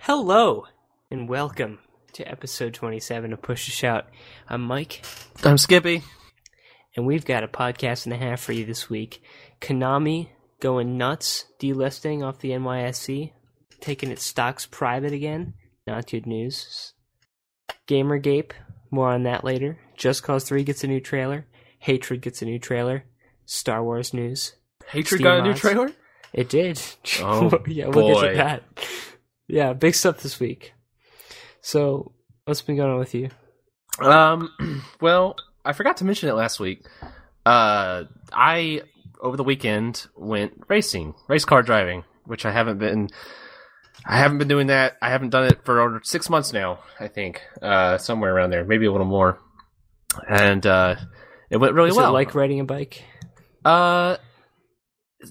Hello and welcome to episode 27 of Push to Shout. I'm Mike, I'm Skippy. and we've got a podcast and a half for you this week. Konami going nuts, delisting off the NYSE, taking its stocks private again. Not good news. Gamergate, more on that later. Just Cause 3 gets a new trailer. Hatred gets a new trailer. Star Wars news. Hatred Steam got a new trailer? It did. Oh, yeah, we'll get boy. to that. Yeah, big stuff this week. So, what's been going on with you? Um, well, I forgot to mention it last week. Uh, I, over the weekend, went racing, race car driving, which I haven't been, I haven't been doing that. I haven't done it for over six months now, I think. Uh, somewhere around there, maybe a little more. And, uh, it went really Is well. it like riding a bike? Uh,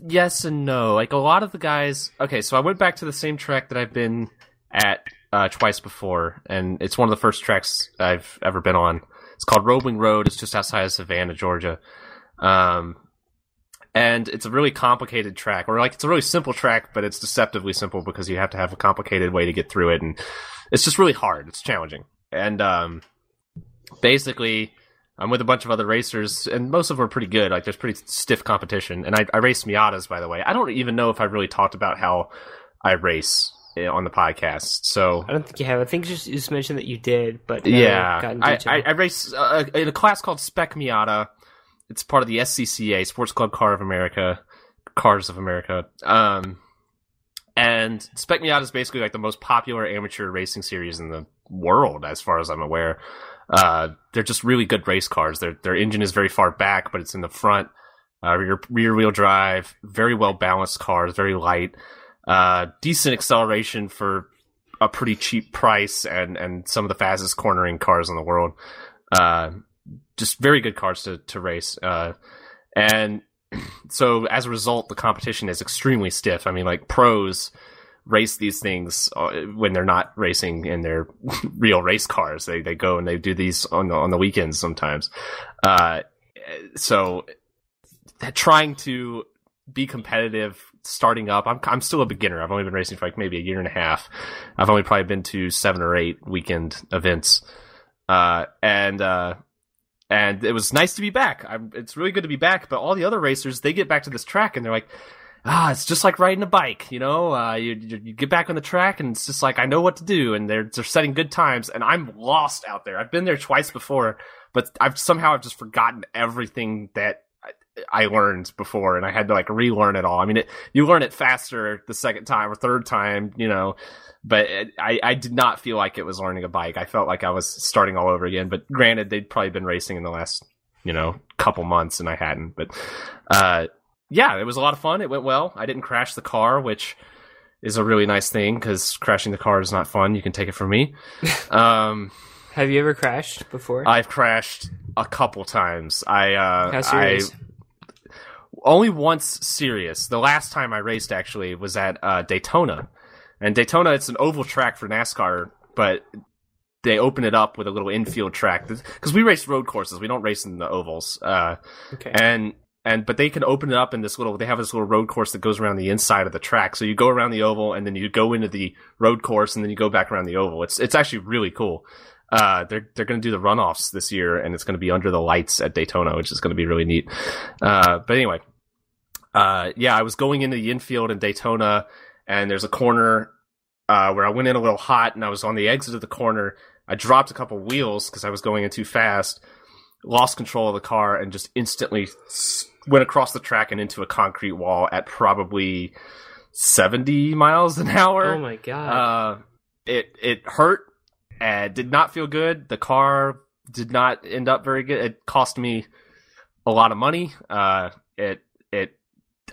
yes and no. Like a lot of the guys. Okay, so I went back to the same track that I've been at uh, twice before, and it's one of the first tracks I've ever been on. It's called Roebling Road. It's just outside of Savannah, Georgia. Um, and it's a really complicated track, or like it's a really simple track, but it's deceptively simple because you have to have a complicated way to get through it, and it's just really hard. It's challenging, and um, basically. I'm with a bunch of other racers, and most of them are pretty good. Like, there's pretty stiff competition. And I, I race Miatas, by the way. I don't even know if I really talked about how I race eh, on the podcast. So, I don't think you have. I think you just, you just mentioned that you did, but yeah, I. I, I race uh, in a class called Spec Miata. It's part of the SCCA, Sports Club Car of America, Cars of America. Um, and Spec Miata is basically like the most popular amateur racing series in the world, as far as I'm aware. Uh, they're just really good race cars. Their their engine is very far back, but it's in the front. Uh, rear rear wheel drive, very well balanced cars, very light, uh, decent acceleration for a pretty cheap price, and and some of the fastest cornering cars in the world. Uh, just very good cars to to race. Uh, and so as a result, the competition is extremely stiff. I mean, like pros race these things uh, when they're not racing in their real race cars. They they go and they do these on the on the weekends sometimes. Uh, so trying to be competitive starting up, I'm I'm still a beginner. I've only been racing for like maybe a year and a half. I've only probably been to seven or eight weekend events, uh, and uh, and it was nice to be back. I'm, it's really good to be back. But all the other racers, they get back to this track and they're like, ah, it's just like riding a bike, you know. Uh, you, you you get back on the track and it's just like I know what to do, and they're they're setting good times, and I'm lost out there. I've been there twice before, but I've somehow I've just forgotten everything that. I- I learned before, and I had to like relearn it all. I mean, it, you learn it faster the second time or third time, you know. But it, I, I did not feel like it was learning a bike. I felt like I was starting all over again. But granted, they'd probably been racing in the last, you know, couple months, and I hadn't. But uh, yeah, it was a lot of fun. It went well. I didn't crash the car, which is a really nice thing because crashing the car is not fun. You can take it from me. um, have you ever crashed before? I've crashed a couple times. I uh, How serious? I only once serious. The last time I raced actually was at uh, Daytona, and Daytona it's an oval track for NASCAR, but they open it up with a little infield track because we race road courses. We don't race in the ovals. Uh, okay. and and but they can open it up in this little they have this little road course that goes around the inside of the track. So you go around the oval and then you go into the road course and then you go back around the oval. It's it's actually really cool. Uh they're they're going to do the runoffs this year and it's going to be under the lights at Daytona which is going to be really neat. Uh but anyway uh yeah I was going into the infield in Daytona and there's a corner uh where I went in a little hot and I was on the exit of the corner. I dropped a couple wheels because I was going in too fast lost control of the car and just instantly went across the track and into a concrete wall at probably 70 miles an hour. oh my god. Uh, it it hurt and did not feel good. The car did not end up very good. It cost me a lot of money. Uh, it it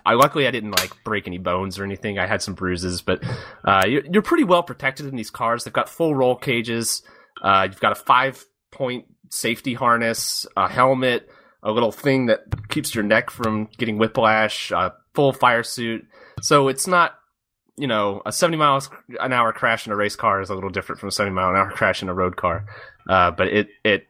I luckily I didn't like break any bones or anything. I had some bruises, but uh, you're, you're pretty well protected in these cars. They've got full roll cages. Uh, you've got a five point safety harness, a helmet, a little thing that keeps your neck from getting whiplash, a full fire suit. So it's not, you know, a 70 miles an hour crash in a race car is a little different from a 70 mile an hour crash in a road car. Uh, but it, it,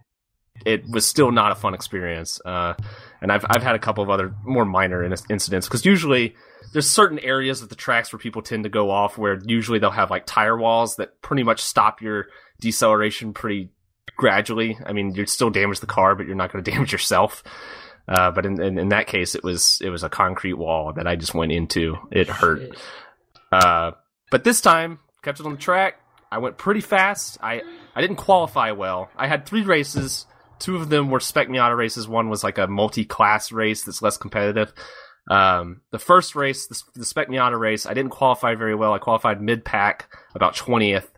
it was still not a fun experience. Uh, and I've I've had a couple of other more minor in- incidents because usually there's certain areas of the tracks where people tend to go off where usually they'll have like tire walls that pretty much stop your deceleration pretty gradually. I mean, you'd still damage the car, but you're not going to damage yourself. Uh, but in, in, in that case, it was it was a concrete wall that I just went into. It hurt. Uh, but this time, kept it on the track. I went pretty fast. I I didn't qualify well. I had three races. Two of them were Spec Miata races. One was like a multi-class race that's less competitive. Um, the first race, the, the Spec Miata race, I didn't qualify very well. I qualified mid-pack, about 20th.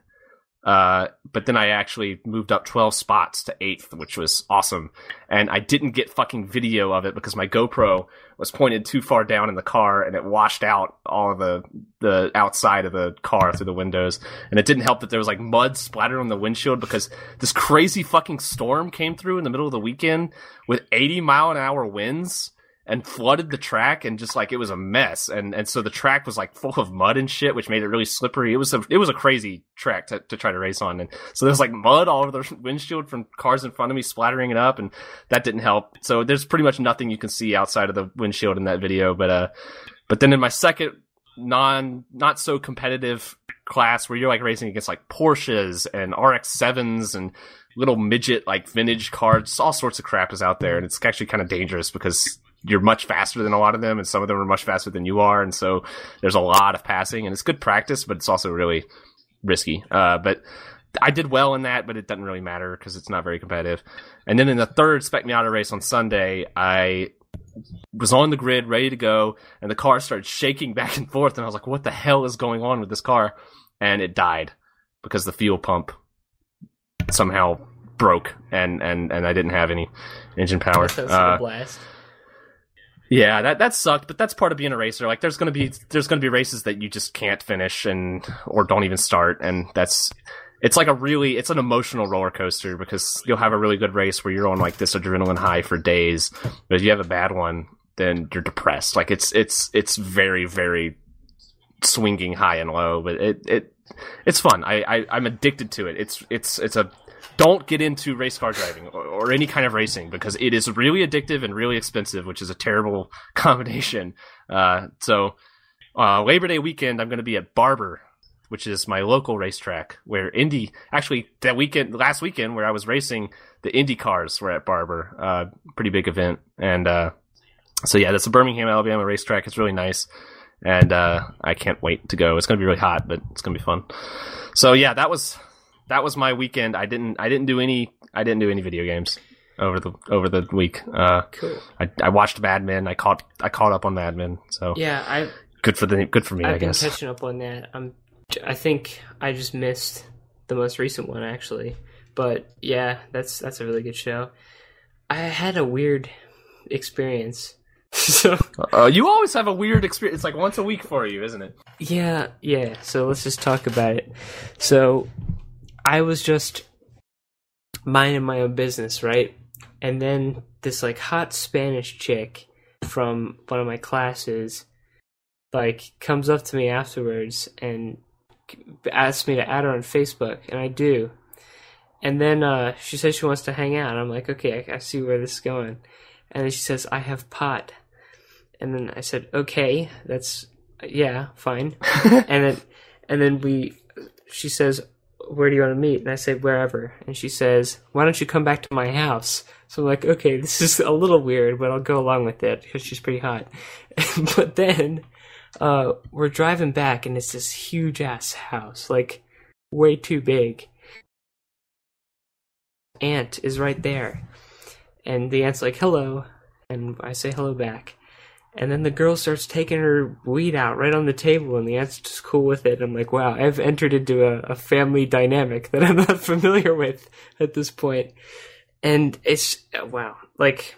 Uh, but then I actually moved up 12 spots to 8th, which was awesome. And I didn't get fucking video of it because my GoPro was pointed too far down in the car and it washed out all of the, the outside of the car through the windows. And it didn't help that there was like mud splattered on the windshield because this crazy fucking storm came through in the middle of the weekend with 80 mile an hour winds and flooded the track and just like it was a mess. And and so the track was like full of mud and shit which made it really slippery. It was a it was a crazy track to, to try to race on. And so there's like mud all over the windshield from cars in front of me splattering it up and that didn't help. So there's pretty much nothing you can see outside of the windshield in that video but uh but then in my second non not so competitive class where you're like racing against like Porsches and RX7s and little midget like vintage cars all sorts of crap is out there and it's actually kind of dangerous because you're much faster than a lot of them, and some of them are much faster than you are, and so there's a lot of passing, and it's good practice, but it's also really risky. Uh, but I did well in that, but it doesn't really matter because it's not very competitive. And then in the third Spec Miata race on Sunday, I was on the grid, ready to go, and the car started shaking back and forth, and I was like, "What the hell is going on with this car?" And it died because the fuel pump somehow broke, and and and I didn't have any engine power. That sounds Uh, like a blast. Yeah, that that sucked, but that's part of being a racer. Like there's gonna be there's gonna be races that you just can't finish and or don't even start, and that's it's like a really it's an emotional roller coaster because you'll have a really good race where you're on like this adrenaline high for days, but if you have a bad one, then you're depressed. Like it's it's it's very very swinging high and low, but it it it's fun. I, I I'm addicted to it. It's it's it's a don't get into race car driving or, or any kind of racing because it is really addictive and really expensive, which is a terrible combination. Uh, so uh, Labor Day weekend, I'm going to be at Barber, which is my local racetrack where Indy actually that weekend last weekend where I was racing the Indy cars were at Barber. Uh, pretty big event, and uh, so yeah, that's a Birmingham, Alabama racetrack. It's really nice, and uh, I can't wait to go. It's going to be really hot, but it's going to be fun. So yeah, that was that was my weekend. I didn't I didn't do any I didn't do any video games over the over the week. Uh, Cool. I, I watched Mad Men. I caught I caught up on Mad Men. So Yeah, I good for the good for me, I've I been guess. catching up on that. I'm. I think I just missed the most recent one actually, but yeah, that's that's a really good show. I had a weird experience. so Uh, you always have a weird experience. It's like once a week for you, isn't it? yeah, yeah. So let's just talk about it. So I was just minding my own business, right? And then this like hot Spanish chick from one of my classes like comes up to me afterwards and asks me to add her on Facebook, and I do. And then uh, she says she wants to hang out. I'm like, okay, I, I see where this is going. And then she says, I have pot. And then I said, okay, that's yeah, fine. and then and then we, she says, where do you want to meet? And I say wherever. And she says, why don't you come back to my house? So I'm like, okay, this is a little weird, but I'll go along with it because she's pretty hot. but then uh, we're driving back, and it's this huge ass house, like way too big. Aunt is right there, and the aunt's like, "Hello," and I say hello back. And then the girl starts taking her weed out right on the table, and the aunt's just cool with it. I'm like, wow, I've entered into a, a family dynamic that I'm not familiar with at this point. And it's, wow, like,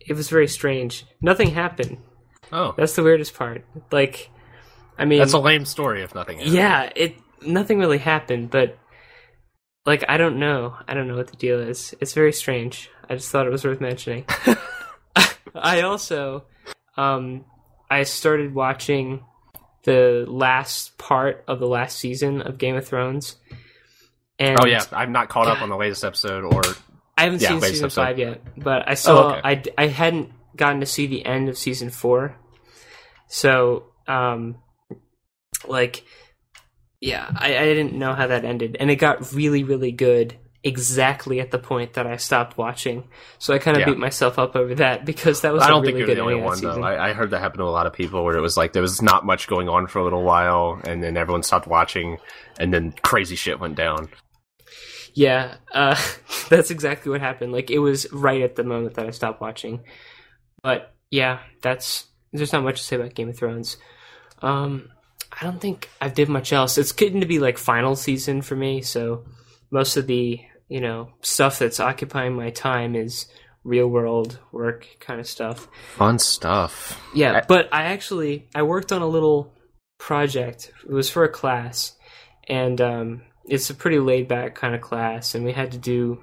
it was very strange. Nothing happened. Oh, That's the weirdest part. Like, I mean, that's a lame story if nothing. else. yeah, it nothing really happened, but like I don't know. I don't know what the deal is. It's very strange. I just thought it was worth mentioning. I also um I started watching the last part of the last season of Game of Thrones. And Oh yeah, I'm not caught up on the latest episode or I haven't Yeah, seen season episode. five yet, but I saw okay. I, I hadn't gotten to see the end of season four. So, um, like, yeah, I, I didn't know how that ended, and it got really, really good exactly at the point that I stopped watching. So I kind of Yeah. beat myself up over that because that was I a don't really think you're the only one that though. I, I heard that happen to a lot of people where it was like there was not much going on for a little while, and then everyone stopped watching, and then crazy shit went down. Yeah, uh, that's exactly what happened. Like it was right at the moment that I stopped watching. But yeah, that's there's not much to say about Game of Thrones. Um, I don't think I did much else. It's getting to be like final season for me, so most of the you know stuff that's occupying my time is real world work kind of stuff. Fun stuff. Yeah, I- but I actually I worked on a little project. It was for a class, and um, it's a pretty laid back kind of class, and we had to do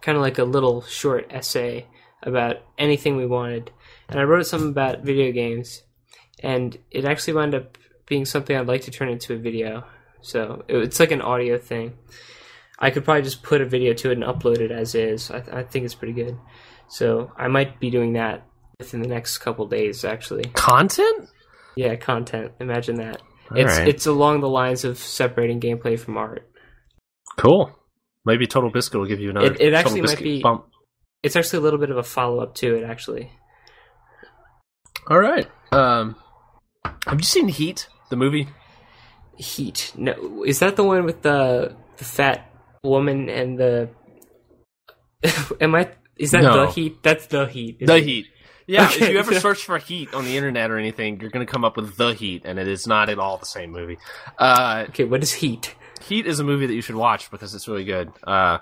kind of like a little short essay about anything we wanted. And I wrote something about video games, and it actually wound up being something I'd like to turn into a video. So it's like an audio thing. I could probably just put a video to it and upload it as is. I, th- I think it's pretty good. So I might be doing that within the next couple days, actually. Content? Yeah, content. Imagine that. All it's right. it's along the lines of separating gameplay from art. Cool. Maybe Total Biscuit will give you another. It- it actually might be- bump. It's actually a little bit of a follow up to it, actually. All right. Um, have you seen Heat, the movie? Heat. No, is that the one with the the fat woman and the? Am I? Is that No. the Heat? That's the Heat. The it? Heat. Yeah, Okay. if you ever search for Heat on the internet or anything, you're going to come up with The Heat, and it is not at all the same movie. Uh, Okay, what is Heat? Heat is a movie that you should watch because it's really good. Uh,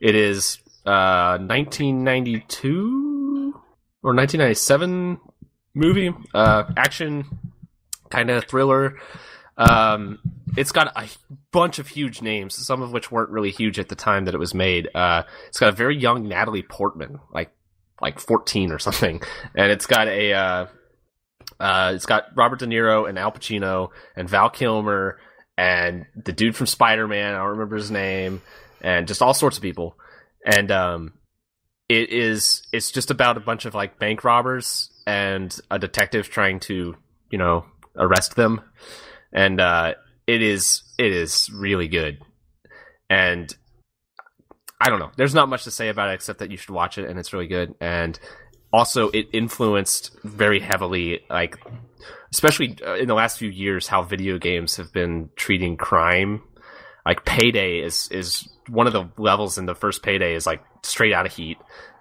it is uh, 1992 or 1997 movie, uh, action kind of thriller. Um, it's got a bunch of huge names, some of which weren't really huge at the time that it was made. Uh, it's got a very young Natalie Portman, like like 14 or something, and it's got a uh, uh, it's got Robert De Niro and Al Pacino and Val Kilmer and the dude from Spider Man. I don't remember his name, and just all sorts of people. And um, it is it's just about a bunch of like bank robbers and a detective trying to you know arrest them, and uh, it is it is really good. And I don't know. There's not much to say about it except that you should watch it, and it's really good. And also, it influenced very heavily, like especially uh, in the last few years, how video games have been treating crime. Like Payday is is one of the levels in the first Payday is like straight out of Heat,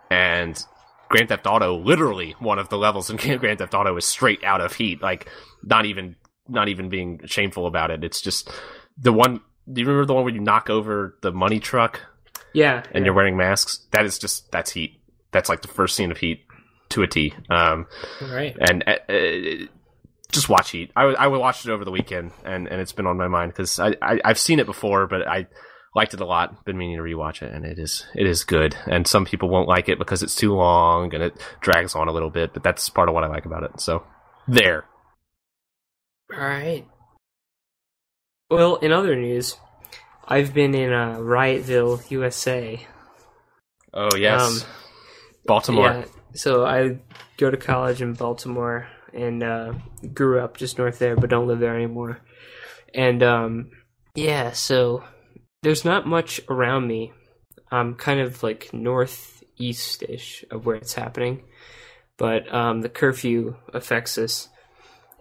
and Grand Theft Auto, literally one of the levels in Grand Theft Auto is straight out of Heat. Like not even not even being shameful about it. It's just the one. Do you remember the one where you knock over the money truck Yeah, and yeah. you're wearing masks? That is just that's Heat. That's like the first scene of Heat to a T. Um, right. and uh, uh, just watch Heat. I I watched it over the weekend, and, and it's been on my mind because I, I I've seen it before, but I liked it a lot. Been meaning to rewatch it, and it is it is good. And some people won't like it because it's too long and it drags on a little bit, but that's part of what I like about it. So there. All right. Well, in other news, I've been in uh, Riotville, USA. Oh yes, Um, Baltimore. Yeah, so I go to college in Baltimore and uh, grew up just north there, but don't live there anymore. And um, yeah, so there's not much around me. I'm kind of like northeast-ish of where it's happening, but um, the curfew affects us,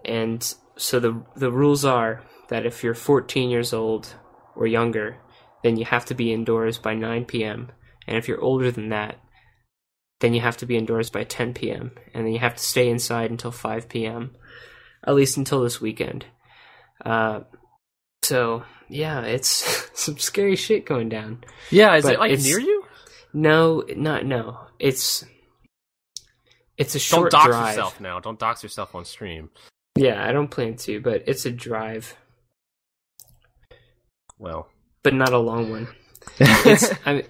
and so the the rules are that if you're 14 years old or younger, then you have to be indoors by 9 p.m. And if you're older than that, then you have to be indoors by 10 p.m. and then you have to stay inside until 5 p.m. At least until this weekend. Uh, so yeah, it's some scary shit going down. Yeah, is But it like near you? No, not no. It's it's a Don't short dox drive. yourself now. Don't dox yourself on stream. Yeah, I don't plan to, but it's a drive, Well, but not a long one. I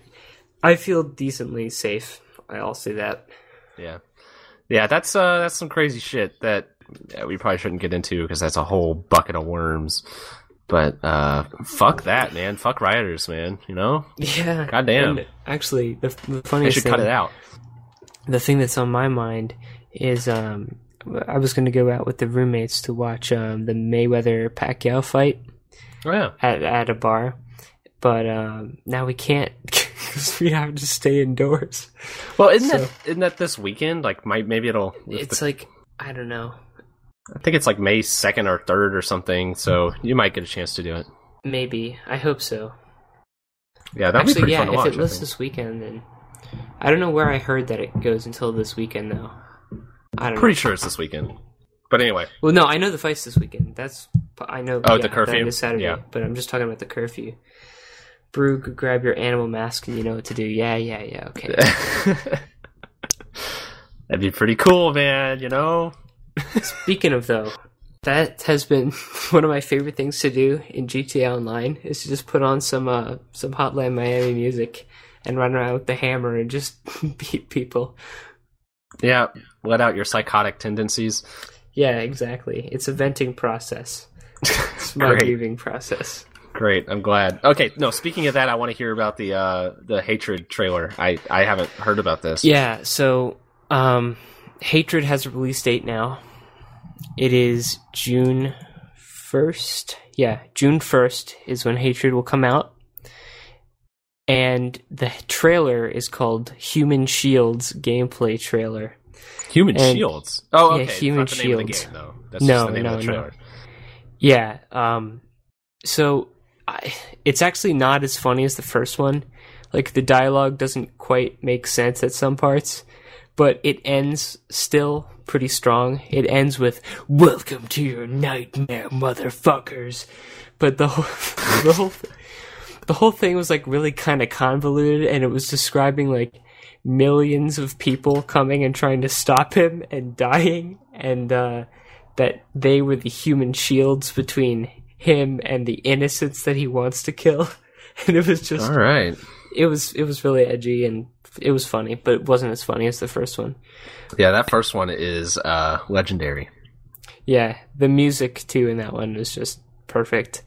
I feel decently safe. I'll say that. yeah, yeah. That's uh, that's some crazy shit that yeah, we probably shouldn't get into because that's a whole bucket of worms. But uh, fuck that, man. Fuck rioters, man. You know Yeah. Goddamn. And actually, the, the they funniest should thing, cut it out. the thing that's on my mind is um, I was going to go out with the roommates to watch um, the Mayweather Pacquiao fight Oh yeah. at at a bar, but um, now we can't because we have to stay indoors. Well, isn't So- that isn't that this weekend? Like, might maybe it'll. It's like I don't know. I think it's like May second or third or something. So you might get a chance to do it. Maybe I hope so. Yeah, that'd be pretty yeah. fun to watch. If it was this weekend, then I don't know where I heard that it goes until this weekend though. I don't know. Pretty sure it's this weekend. But anyway, Well, no, I know the fight's this weekend. That's I know. Oh, yeah, the curfew? That is Saturday, Yeah. but I'm just talking about the curfew. Brew, grab your animal mask, and you know what to do. Yeah, yeah, yeah. Okay. that'd be pretty cool, man. You know. Speaking of though, that has been one of my favorite things to do in GTA Online is to just put on some uh, some Hotline Miami music and run around with the hammer and just beat people. Yeah, let out your psychotic tendencies. Yeah, exactly. It's a venting process. It's my Great. grieving process. Great, I'm glad. Okay, no. Speaking of that, I want to hear about the uh, the hatred trailer. I I haven't heard about this. Yeah, so um Hatred has a release date now. It is June 1st. Yeah, June 1st is when Hatred will come out. And the trailer is called Human Shields gameplay trailer. Human And- shields. Oh, yeah, okay. it's Human not the name of the Shields. game, though. That's No, just the name no, of the no. Yeah, um so I, it's actually not as funny as the first one. Like the dialogue doesn't quite make sense at some parts, but it ends still pretty strong. It ends with "Welcome to your nightmare, motherfuckers." But the whole, the whole the whole thing was like really kind of convoluted, and it was describing like millions of people coming and trying to stop him and dying, and uh, that they were the human shields between him and the innocents that he wants to kill. And it was just All right. it was it was really edgy and it was funny, but it wasn't as funny as the first one. Yeah, that first one is uh, legendary. Yeah, the music too in that one was just perfect.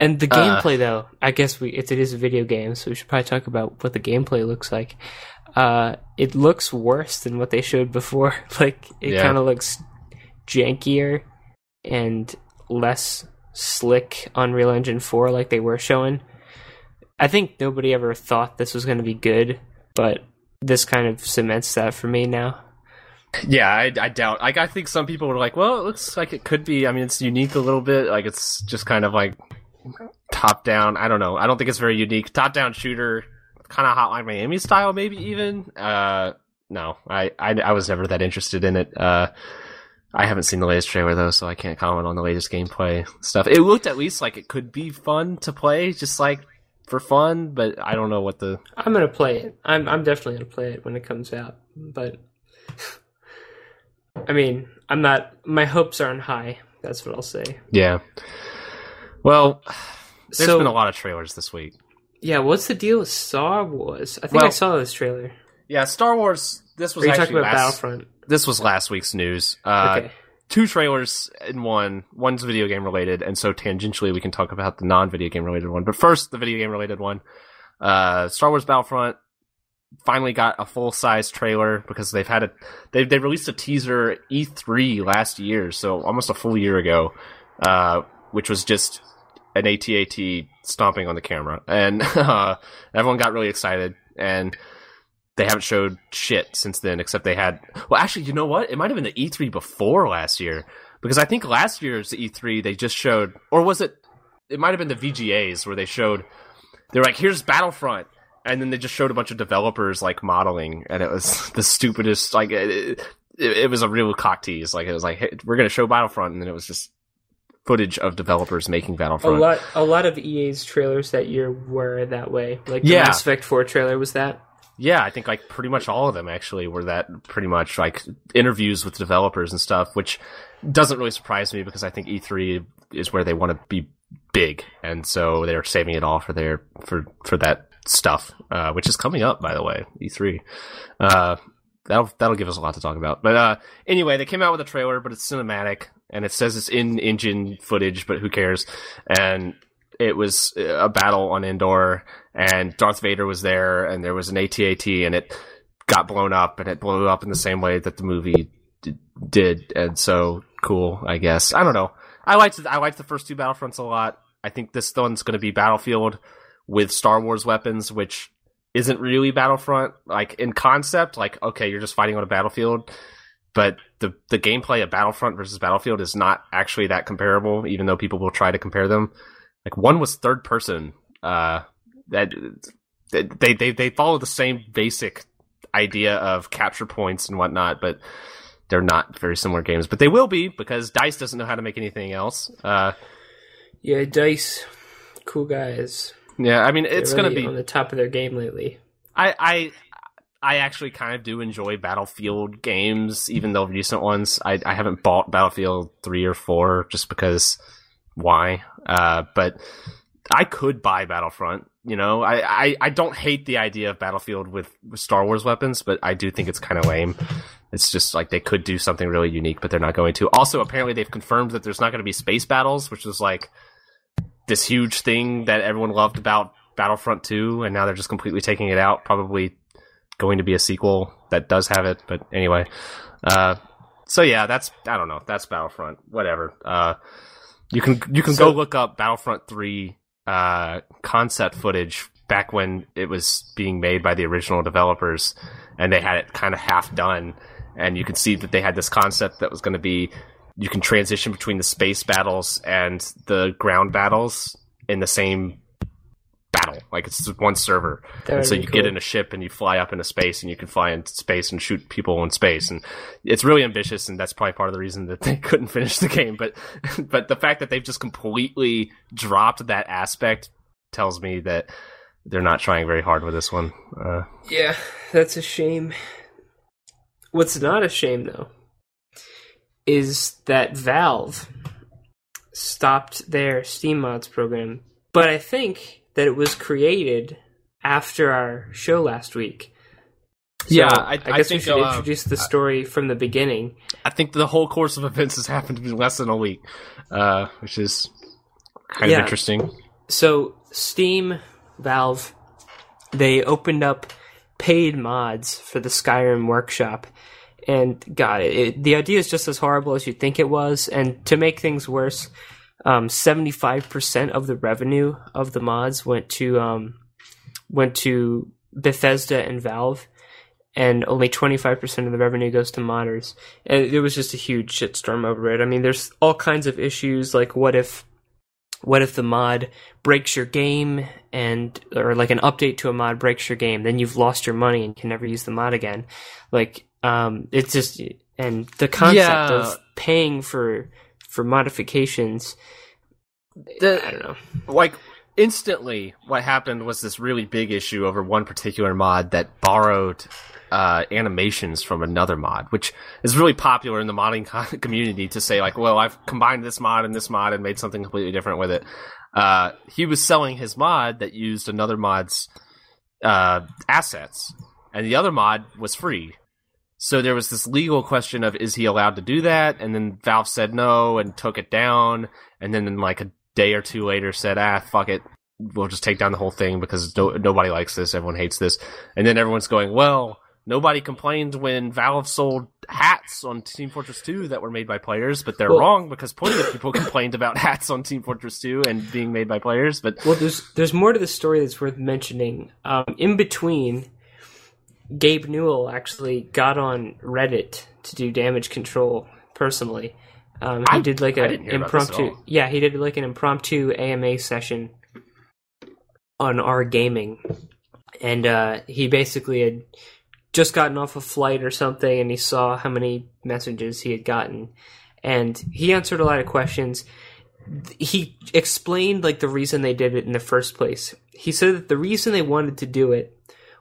And the Uh, gameplay though, I guess we it is a video game, so we should probably talk about what the gameplay looks like. Uh it looks worse than what they showed before. like it Yeah. kind of looks jankier and less slick on Unreal Engine 4 like they were showing. I think nobody ever thought this was going to be good, but this kind of cements that for me now. Yeah, I, I doubt. Like, I think some people were like, "Well, it looks like it could be." I mean, it's unique a little bit. Like, it's just kind of like top down. I don't know. I don't think it's very unique. Top down shooter, kind of Hotline Miami style, maybe even. Uh, no, I, I I was never that interested in it. Uh, I haven't seen the latest trailer though, so I can't comment on the latest gameplay stuff. It looked at least like it could be fun to play, just like for fun. But I don't know what the I'm gonna play it. I'm I'm definitely gonna play it when it comes out. But I mean, I'm not. My hopes aren't high. That's what I'll say. yeah. Well, there's so been a lot of trailers this week. Yeah, what's the deal with Star Wars? I think I saw this trailer. Yeah, Star Wars. This was Are you actually talking about last, Battlefront? This was last week's news. Uh, okay. Two trailers in one. One's video game related, and so tangentially we can talk about the non-video game related one. But first, the video game related one. Uh, Star Wars Battlefront finally got a full size trailer because they've had a they they released a teaser E3 last year, so almost a full year ago, uh, which was just an ATAT stomping on the camera, and uh, everyone got really excited and they haven't showed shit since then, except they had. Well, actually, you know what? It might have been the E3 before last year, because I think last year's E3 they just showed, or was it? It might have been the VGAs where they showed. They were like, "Here's Battlefront," and then they just showed a bunch of developers like modeling, and it was the stupidest. Like, it, it, it was a real cock tease. Like, it was like, hey, "We're gonna show Battlefront," and then it was just footage of developers making A Battlefront. lot, a lot of EA's trailers that year were that way. Like the Yeah. Mass Effect 4 trailer was that. Yeah, I think like pretty much all of them actually were that pretty much like interviews with developers and stuff, which doesn't really surprise me because I think E3 is where they want to be big, and so they're saving it all for their for for that stuff, uh, which is coming up by the way, E3. Uh, that'll that'll give us a lot to talk about. But uh, anyway, they came out with a trailer, but it's cinematic, and it says it's in engine footage, but who cares? And it was a battle on Endor, and Darth Vader was there, and there was an ATAT, and it got blown up and it blew up in the same way that the movie d- did, and so cool, I guess. I don't know. I liked I liked the first two Battlefronts a lot. I think this one's going to be Battlefield with Star Wars weapons, which isn't really Battlefront. Like in concept, like okay, you're just fighting on a battlefield, but the the gameplay of Battlefront versus Battlefield is not actually that comparable. Even though people will try to compare them, like one was third person. Uh, that they they they follow the same basic idea of capture points and whatnot, but they're not very similar games. But they will be because Dice doesn't know how to make anything else. Uh, Yeah, Dice, cool guys. yeah, I mean it's really gonna be. on the top of their game lately. I I I actually kind of do enjoy Battlefield games, even though recent ones I I haven't bought Battlefield three or four just because why? Uh, but I could buy Battlefront. You know, I, I, I don't hate the idea of Battlefield with, with Star Wars weapons, but I do think it's kind of lame. It's just like they could do something really unique, but they're not going to. Also, apparently, they've confirmed that there's not going to be space battles, which was like this huge thing that everyone loved about Battlefront 2, and now they're just completely taking it out. Probably going to be a sequel that does have it, but anyway. Uh, so yeah, that's I don't know. That's Battlefront. Whatever. Uh, you can you can So- go look up Battlefront 3 uh, concept footage back when it was being made by the original developers, and they had it kind of half done, and you can see that they had this concept that was going to be you can transition between the space battles and the ground battles in the same battle. Like it's just one server. That And so you be get in a ship and you fly up into space and you can fly in space and shoot people in space and it's really ambitious and that's probably part of the reason that they couldn't finish the game. But but the fact that they've just completely dropped that aspect tells me that they're not trying very hard with this one. Uh, Yeah, that's a shame. What's not a shame though is that Valve stopped their Steam mods program, but I think that it was created after our show last week. So Yeah, I- I guess we think, should uh, introduce the story from the beginning. I think the whole course of events has happened in less than a week, uh, which is kind Yeah. of interesting. So Steam, Valve, they opened up paid mods for the Skyrim workshop. And God, it, the idea is just as horrible as you think it was. And to make things worse, um, 75% of the revenue of the mods went to um, went to Bethesda and Valve, and only 25% of the revenue goes to modders. And it was just a huge shitstorm over it. I mean, there's all kinds of issues like what if what if the mod breaks your game and or like an update to a mod breaks your game then you've lost your money and can never use the mod again like um it's just and the concept Yeah. of paying for for modifications. I don't know. like instantly what happened was this really big issue over one particular mod that borrowed uh, animations from another mod which is really popular in the modding community to say like well i've combined this mod and this mod and made something completely different with it. Uh, he was selling his mod that used another mod's uh, assets and the other mod was free so there was this legal question of is he allowed to do that and then valve said no and took it down and then like a day or two later said, ah, fuck it. We'll just take down the whole thing because no, nobody likes this. Everyone hates this. And then everyone's going, well, nobody complained when Valve sold hats on Team Fortress 2 that were made by players, but they're Well- wrong because plenty of people complained about hats on Team Fortress 2 and being made by players. But well there's there's more to the story that's worth mentioning um in between gabe newell actually got on reddit to do damage control personally. Um, he I- did like I a didn't hear about this at impromptu yeah he did like an impromptu ama session on r/gaming. And uh, he basically had just gotten off a flight or something and he saw how many messages he had gotten. And he answered a lot of questions. He explained like the reason they did it in the first place. He said that the reason they wanted to do it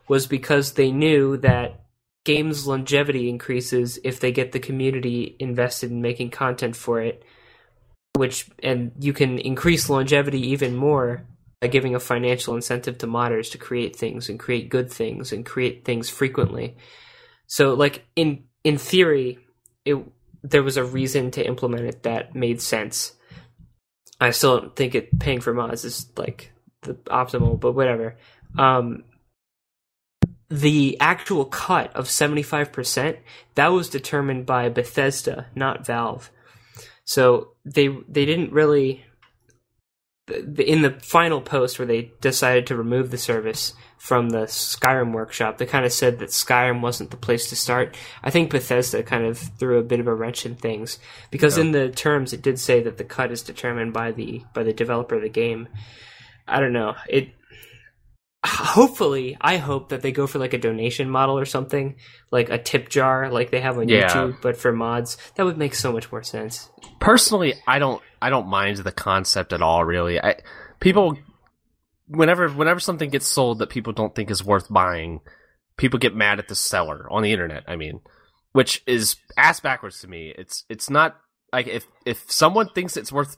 was because they knew that games longevity increases if they get the community invested in making content for it which and you can increase longevity even more by giving a financial incentive to modders to create things and create good things and create things frequently. So like in in theory, it there was a reason to implement it that made sense. I still don't think it paying for mods is like the optimal, but whatever. Um the actual cut of 75% that was determined by Bethesda, not Valve. So they they didn't really in the final post where they decided to remove the service from the Skyrim workshop, they kind of said that Skyrim wasn't the place to start. I think Bethesda kind of threw a bit of a wrench in things because yeah. in the terms it did say that the cut is determined by the by the developer of the game. I don't know. It hopefully I hope that they go for like a donation model or something, like a tip jar like they have on yeah. YouTube but for mods. That would make so much more sense. Personally, I don't I don't mind the concept at all really. I people whenever whenever something gets sold that people don't think is worth buying, people get mad at the seller on the internet. I mean, which is ass backwards to me. It's it's not like if if someone thinks it's worth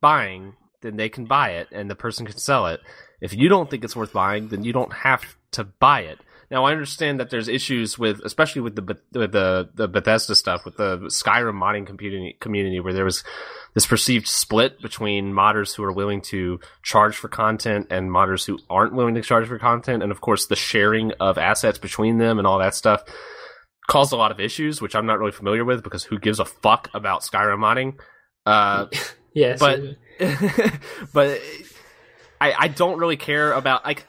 buying, then they can buy it and the person can sell it. If you don't think it's worth buying, then you don't have to buy it. Now I understand that there's issues with, especially with the with the the Bethesda stuff, with the Skyrim modding community community, where there was this perceived split between modders who are willing to charge for content and modders who aren't willing to charge for content, and of course the sharing of assets between them and all that stuff caused a lot of issues, which I'm not really familiar with because who gives a fuck about Skyrim modding? Uh, yes, but but I I don't really care about like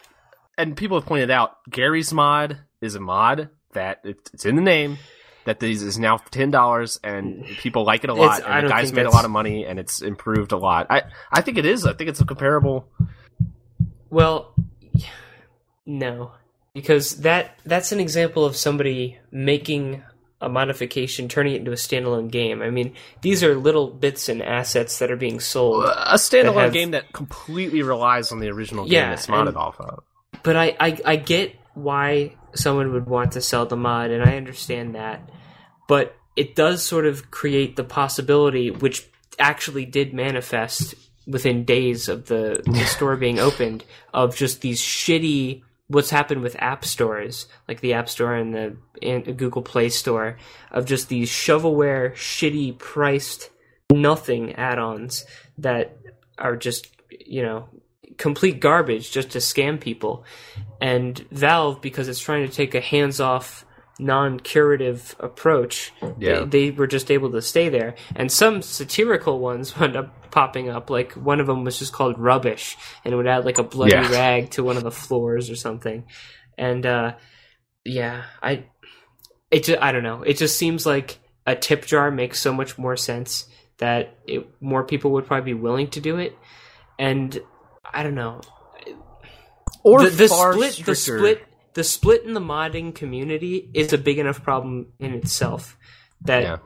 and people have pointed out Garry's mod is a mod that it's in the name that this is now ten dollars and people like it a lot. It's, and the guys made that's... a lot of money and it's improved a lot. I I think it is. I think it's a comparable. Well, no, because that that's an example of somebody making a modification, turning it into a standalone game. I mean, these are little bits and assets that are being sold. A standalone have... game that completely relies on the original game yeah, it's modded and, off of but I, I I get why someone would want to sell the mod, and I understand that. But it does sort of create the possibility, which actually did manifest within days of the, the store being opened, of just these shitty what's happened with app stores, like the App Store and the and Google Play Store, of just these shovelware, shitty priced nothing add-ons that are just you know complete garbage just to scam people. And Valve, because it's trying to take a hands off, non curative approach, yeah. they, they, were just able to stay there. And some satirical ones wound up popping up. Like one of them was just called Rubbish, and it would add like a bloody yeah. rag to one of the floors or something. And uh, yeah, I. It just, I don't know. It just seems like a tip jar makes so much more sense that it, more people would probably be willing to do it. And I don't know. Or the, the split, stricter. the split, the split in the modding community is a big enough problem in itself that. Yeah.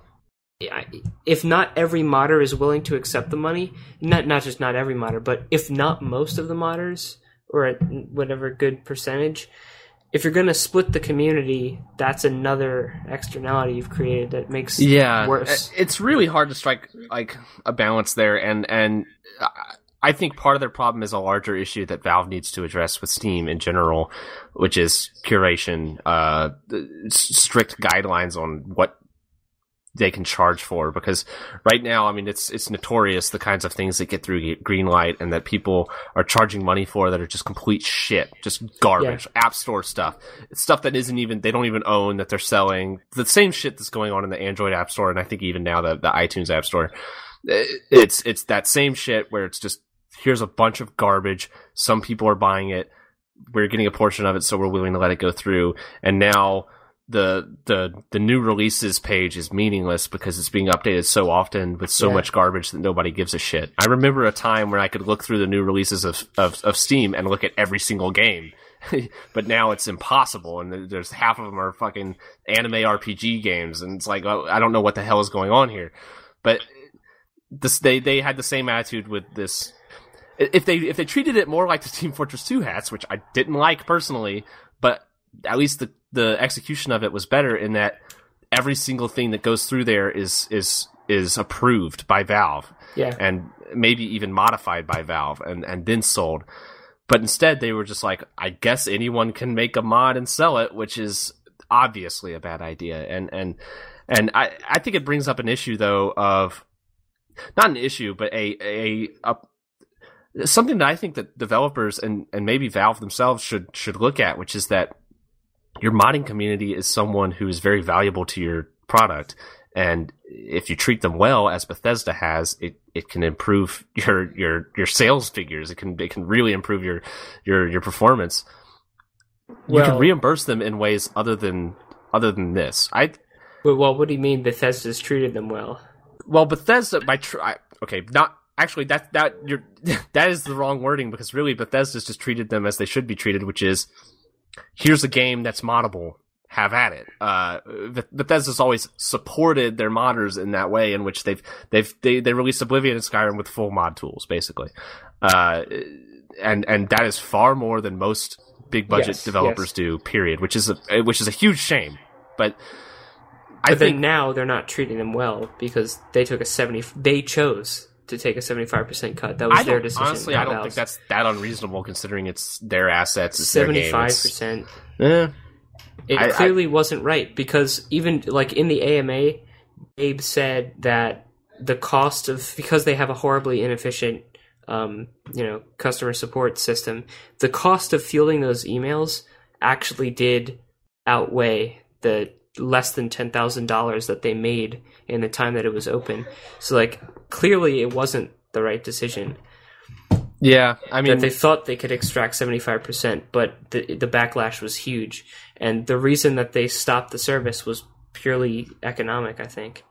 If not every modder is willing to accept the money, not not just not every modder, but if not most of the modders or whatever good percentage, if you're going to split the community, that's another externality you've created that makes yeah worse. It's really hard to strike like a balance there, and and uh, I think part of their problem is a larger issue that Valve needs to address with Steam in general, which is curation, uh, strict guidelines on what they can charge for. Because right now, I mean, it's it's notorious the kinds of things that get through Greenlight and that people are charging money for that are just complete shit, just garbage, yeah. App Store stuff, it's stuff that isn't even they don't even own that they're selling. The same shit that's going on in the Android App Store and I think even now the the iTunes App Store. It's it's that same shit where it's just here's a bunch of garbage. Some people are buying it. We're getting a portion of it, so we're willing to let it go through. And now the the the new releases page is meaningless because it's being updated so often with so yeah. much garbage that nobody gives a shit. I remember a time where I could look through the new releases of of, of Steam and look at every single game. but now it's impossible, and there's half of them are fucking anime RPG games, and it's like I don't know what the hell is going on here. But this they they had the same attitude with this if they if they treated it more like the Team Fortress 2 hats, which I didn't like personally, but at least the the execution of it was better in that every single thing that goes through there is is is approved by Valve. Yeah. And maybe even modified by Valve and and then sold. But instead they were just like I guess anyone can make a mod and sell it, which is obviously a bad idea. And and and I I think it brings up an issue though of not an issue, but a a, a something that I think that developers and, and maybe Valve themselves should should look at, which is that your modding community is someone who is very valuable to your product. And if you treat them well, as Bethesda has, it, it can improve your, your, your sales figures. It can, it can really improve your, your, your performance. you can reimburse them in ways other than, other than this. I, Well, well, what do you mean Bethesda's treated them well? well, Bethesda by tr- I, okay, not actually that that you're that is the wrong wording because really Bethesda's just treated them as they should be treated, which is here's a game that's moddable, have at it. Uh, Bethesda's always supported their modders in that way, in which they've they've they they released Oblivion and Skyrim with full mod tools, basically, uh, and and that is far more than most big budget Yes, developers yes. do. Period, which is a which is a huge shame, but. I But think then now they're not treating them well because they took a seventy. They chose to take a seventy-five percent cut. That was their decision. honestly, I don't think that's that unreasonable considering it's their assets. It's their game. seventy-five It's- percent. Eh, It I- I- clearly wasn't right because even like in the AMA, Abe said that the cost of because they have a horribly inefficient, um, you know, customer support system, the cost of fielding those emails actually did outweigh the less than ten thousand dollars that they made in the time that it was open. So like clearly it wasn't the right decision yeah, I mean, that they thought they could extract 75%, but the, the backlash was huge. And the reason that they stopped the service was purely economic, I think.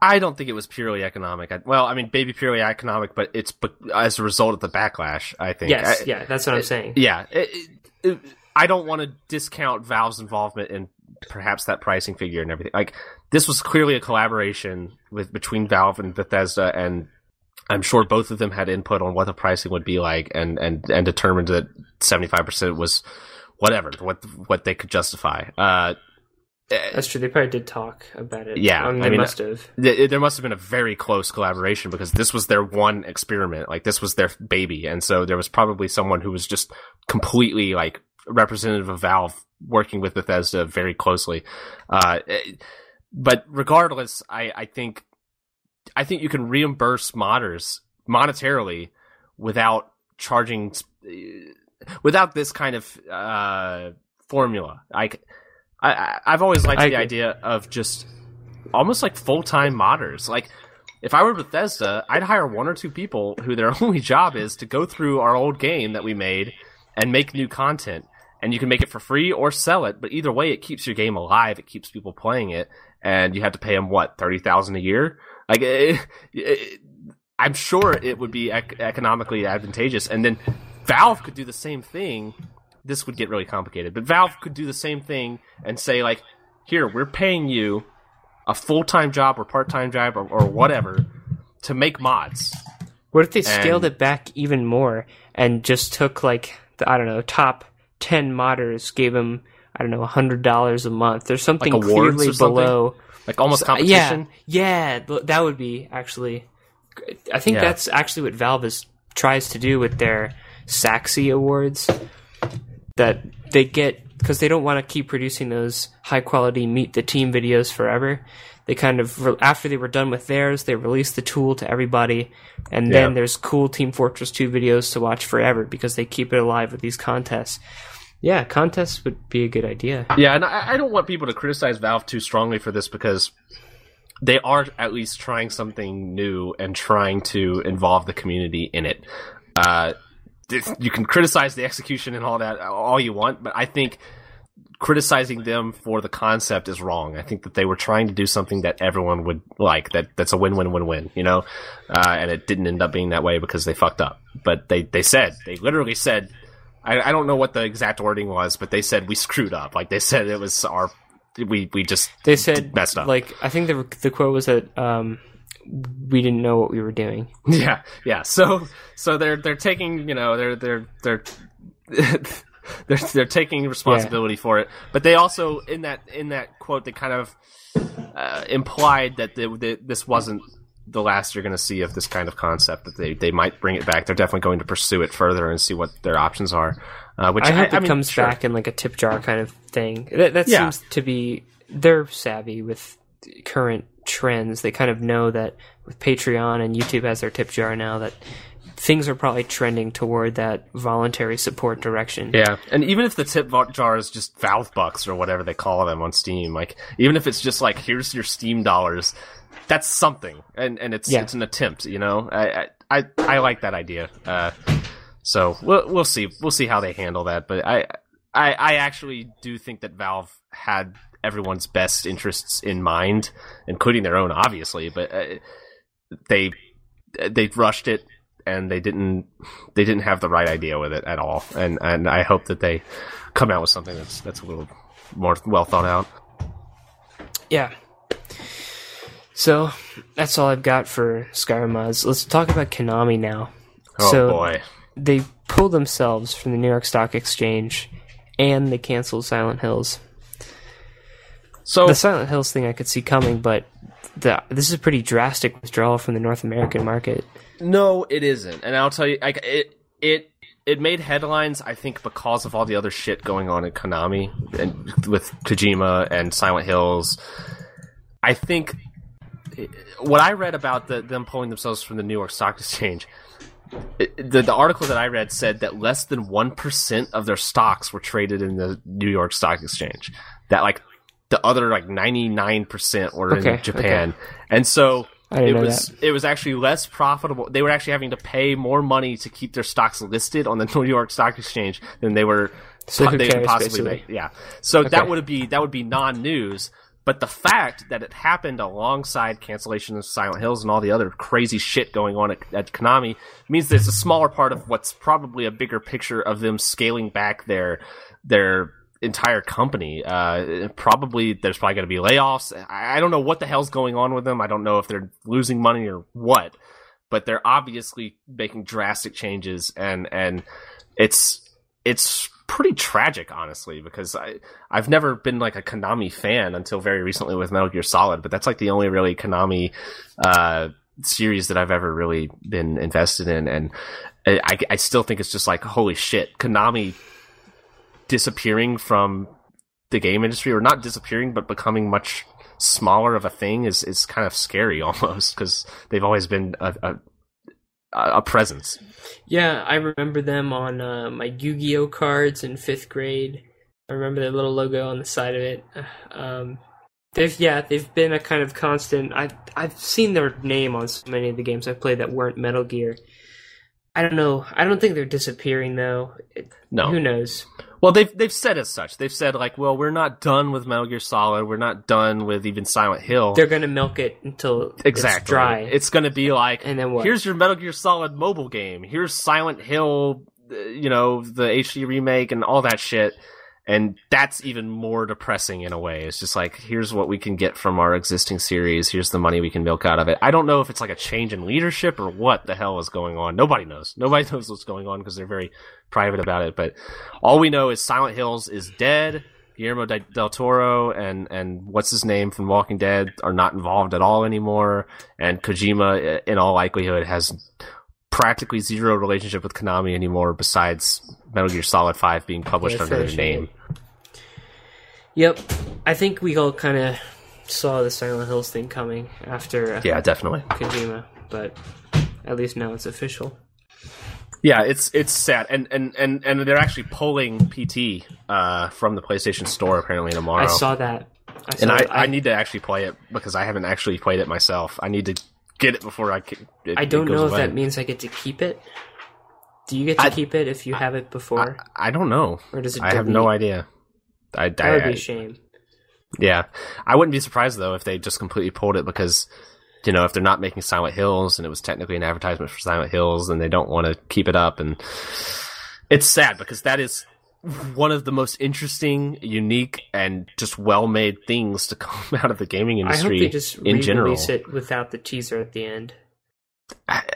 I don't think it was purely economic. I, well, I mean, maybe purely economic, but it's be- as a result of the backlash. I think. Yes, I- yeah, that's what I'm saying. yeah. It, it- it- I don't want to discount Valve's involvement in perhaps that pricing figure and everything. Like this was clearly a collaboration with between Valve and Bethesda, and I'm sure both of them had input on what the pricing would be like, and and and determined that 75 percent was whatever what what they could justify. Uh, That's true. They probably did talk about it. Yeah, I mean, I they mean, must have. th- there must have been a very close collaboration because this was their one experiment. Like this was their baby, and so there was probably someone who was just completely like representative of Valve working with Bethesda very closely. Uh, but regardless, I, I think I think you can reimburse modders monetarily without charging eh, without this kind of uh, formula. I, I I've always liked I the idea of just almost like full time modders. Like if I were Bethesda, I'd hire one or two people who their only job is to go through our old game that we made and make new content. And you can make it for free or sell it, but either way, it keeps your game alive. It keeps people playing it, and you have to pay them what thirty thousand a year. Like, it, it, I'm sure it would be ec- economically advantageous. And then Valve could do the same thing. This would get really complicated, but Valve could do the same thing and say like, "Here, we're paying you a full time job or part time job or, or whatever to make mods." What if they scaled And- it back even more and just took like the, I don't know top ten modders, gave them I don't know hundred dollars a month. There's something awards clearly or something? below. Like almost uh, competition. yeah, th- that would be actually. I think Yeah. that's actually what Valve is tries to do with their Saxxy awards. That they get because they don't want to keep producing those high quality meet the team videos forever. They kind of after they were done with theirs, they released the tool to everybody, and then Yeah. there's cool Team Fortress 2 videos to watch forever because they keep it alive with these contests. Yeah, contests would be a good idea. Yeah, and I, I don't want people to criticize Valve too strongly for this because they are at least trying something new and trying to involve the community in it. Uh, you can criticize the execution and all that all you want, but I think criticizing them for the concept is wrong. I think that they were trying to do something that everyone would like. That that's a win-win-win-win, you know. Uh, and it didn't end up being that way because they fucked up. But they they said they literally said. I, I don't know what the exact wording was, but they said we screwed up. Like they said it was our we we just They said messed up. Like I think the the quote was that um, we didn't know what we were doing. Yeah, yeah. So so they're they're taking you know they're they're they're they're they're taking responsibility for it, but they also in that in that quote they kind of uh, implied that, the, that this wasn't the last you're going to see of this kind of concept. That they they might bring it back. They're definitely going to pursue it further and see what their options are. Uh, which I hope it mean, comes sure. back in like a tip jar kind of thing. That, that Yeah. seems to be they're savvy with current trends. They kind of know that with Patreon and YouTube as their tip jar now that things are probably trending toward that voluntary support direction. Yeah, and even if the tip jar is just Valve bucks or whatever they call them on Steam, like even if it's just like here's your Steam dollars, that's something, and and it's Yeah. it's an attempt. You know, I I I, I like that idea. Uh, so we'll we'll see we'll see how they handle that, but I I I actually do think that Valve had everyone's best interests in mind, including their own, obviously, but uh, they they rushed it and they didn't they didn't have the right idea with it at all and and I hope that they come out with something that's that's a little more well thought out. Yeah. So that's all I've got for Skyrim mods. Let's talk about Konami now. Oh so boy. they pulled themselves from the New York Stock Exchange and they canceled Silent Hills. So The Silent Hills thing I could see coming, but the, this is a pretty drastic withdrawal from the North American market. No, it isn't. And I'll tell you it it it made headlines I think because of all the other shit going on at Konami and with Kojima and Silent Hills. I think what I read about the, them pulling themselves from the New York Stock Exchange, it, the, the article that I read said that less than 1% of their stocks were traded in the New York Stock Exchange. That, like, the other, like, 99% were Okay, in Japan. And so. It was it was actually less profitable. They were actually having to pay more money to keep their stocks listed on the New York Stock Exchange than they were So they could possibly basically? make. Yeah. So Okay. that would be that would be non-news. But the fact that it happened alongside cancellation of Silent Hills and all the other crazy shit going on at, at Konami means there's a smaller part of what's probably a bigger picture of them scaling back their their entire company. Uh, probably there's probably going to be layoffs. I, I don't know what the hell's going on with them. I don't know if they're losing money or what. But they're obviously making drastic changes, and and it's it's pretty tragic, honestly, because I I've never been like a Konami fan until very recently with Metal Gear Solid, but that's like the only really Konami uh, series that I've ever really been invested in, and I, I still think it's just like holy shit, Konami disappearing from the game industry, or not disappearing, but becoming much smaller of a thing is is kind of scary almost because they've always been a, a a presence. Yeah, I remember them on uh, my Yu-Gi-Oh cards in fifth grade. I remember their little logo on the side of it. Um, they've yeah, they've been a kind of constant. I I've seen their name on so many of the games I've played that weren't Metal Gear. I don't know. I don't think they're disappearing though. It, No. who knows? Well, they've they've said as such. They've said like, well, we're not done with Metal Gear Solid. We're not done with even Silent Hill. They're gonna milk it until exactly. it's dry. It's going to be like, And then what? Here's your Metal Gear Solid mobile game. Here's Silent Hill. uh, You know, the HD remake and all that shit. And that's even more depressing in a way. It's just like, here's what we can get from our existing series. Here's the money we can milk out of it. I don't know if it's like a change in leadership or what the hell is going on. Nobody knows. Nobody knows what's going on because they're very private about it. But all we know is Silent Hills is dead. Guillermo del Toro and, and what's his name from Walking Dead are not involved at all anymore. And Kojima, in all likelihood, has practically zero relationship with Konami anymore besides Metal Gear Solid 5 being published under their name. Yep, I think we all kind of saw the Silent Hills thing coming after uh, Yeah, definitely. Kojima, but at least now it's official. Yeah, it's it's sad, and and and and they're actually pulling PT uh, from the PlayStation Store apparently tomorrow. I saw that. I saw and I, it. I need to actually play it because I haven't actually played it myself. I need to get it before I. Can, it, I don't know if away. that means I get to keep it. Do you get to I- keep it if you have it before, I don't know. or does it? I have no idea. I, That would I- be a shame. Yeah, I wouldn't be surprised though if they just completely pulled it because you know if they're not making Silent Hills and it was technically an advertisement for Silent Hills, and they don't want to keep it up, and it's sad because that is one of the most interesting, unique, and just well-made things to come out of the gaming industry. I hope they just in general. it without the teaser at the end.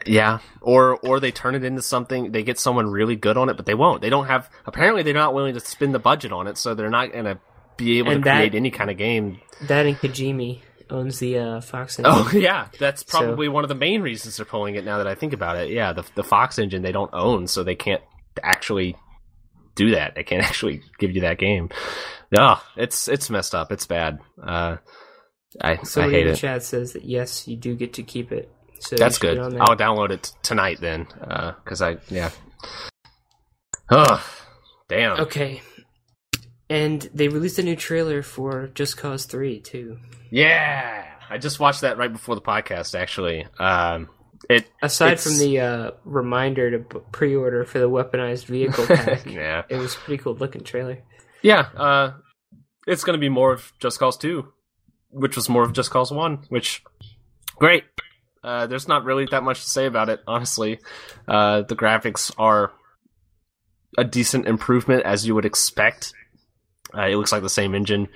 Yeah, or or they turn it into something. They get someone really good on it, but they won't. They don't have. Apparently, they're not willing to spend the budget on it, so they're not going to be able And to that- create any kind of game That and Kojima owns the uh, Fox. engine. Oh yeah, that's So- probably one of the main reasons they're pulling it. Now that I think about it, yeah, the the Fox engine they don't own, so they can't actually do that. They can't actually give you that game. No, it's it's messed up. It's bad. Uh, I I Somebody hate it. chat says that yes, you do get to keep it. So That's good. that. I'll download it t- tonight then, because I yeah. Ugh, damn. Okay. And they released a new trailer for Just Cause 3 too. Yeah, I just watched that right before the podcast. Actually, um, it Aside from the uh, reminder to pre-order for the weaponized vehicle pack, yeah it was a pretty cool looking trailer. yeah uh, it's gonna be more of Just Cause Two, which was more of Just Cause One, which great. Uh, there's not really that much to say about it, honestly. Uh, the graphics are a decent improvement as you would expect. Uh, it looks like the same engine.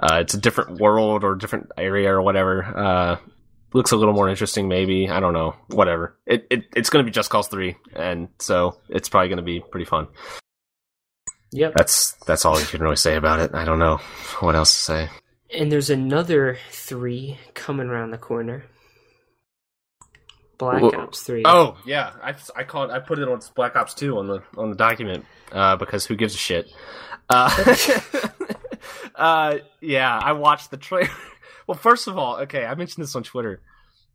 Uh, it's a different world or different area or whatever. Looks a little more interesting, maybe. I don't know. Whatever. It, it it's going to be Just Cause Three, and so it's probably going to be pretty fun. Yep. That's that's all you can really say about it. I don't know what else to say. And there's another three coming around the corner. Black Ops 3. Oh yeah, I I called I put it on Black Ops Two on the on the document uh, because who gives a shit. Uh, uh, yeah, I watched the trailer. Well, first of all, okay, I mentioned this on Twitter.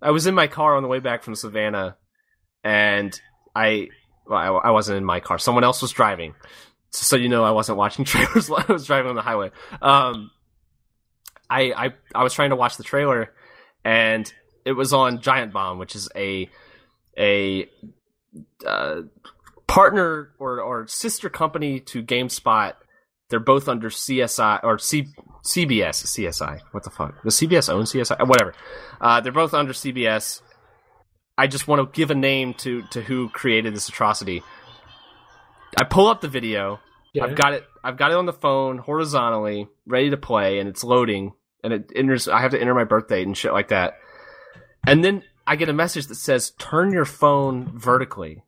I was in my car on the way back from Savannah, and I well, I, I wasn't in my car. Someone else was driving, so, so you know I wasn't watching trailers. while I was driving on the highway. Um, I I I was trying to watch the trailer, and it was on Giant Bomb, which is a a uh, partner or, or sister company to GameSpot. They're both under CSI or C, CBS. CSI. What the fuck? Does CBS own CSI? Whatever. Uh, they're both under CBS. I just want to give a name to to who created this atrocity. I pull up the video. Yeah. I've got it. I've got it on the phone horizontally, ready to play, and it's loading. And it enters. I have to enter my birth date and shit like that. And then I get a message that says, "Turn your phone vertically."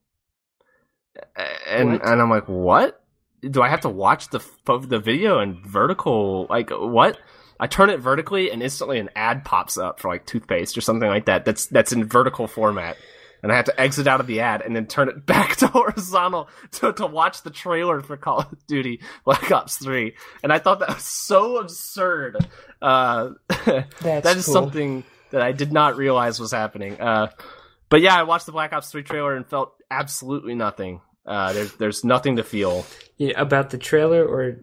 And What? and I'm like, "What? Do I have to watch the the video in vertical? Like what?" I turn it vertically, and instantly an ad pops up for like toothpaste or something like that. That's that's in vertical format, and I have to exit out of the ad and then turn it back to horizontal to, to watch the trailer for Call of Duty Black Ops Three. And I thought that was so absurd. Uh, That's that is cool. something that I did not realize was happening. Uh, but yeah, I watched the Black Ops Three trailer and felt absolutely nothing. Uh, there's there's nothing to feel. About the trailer or,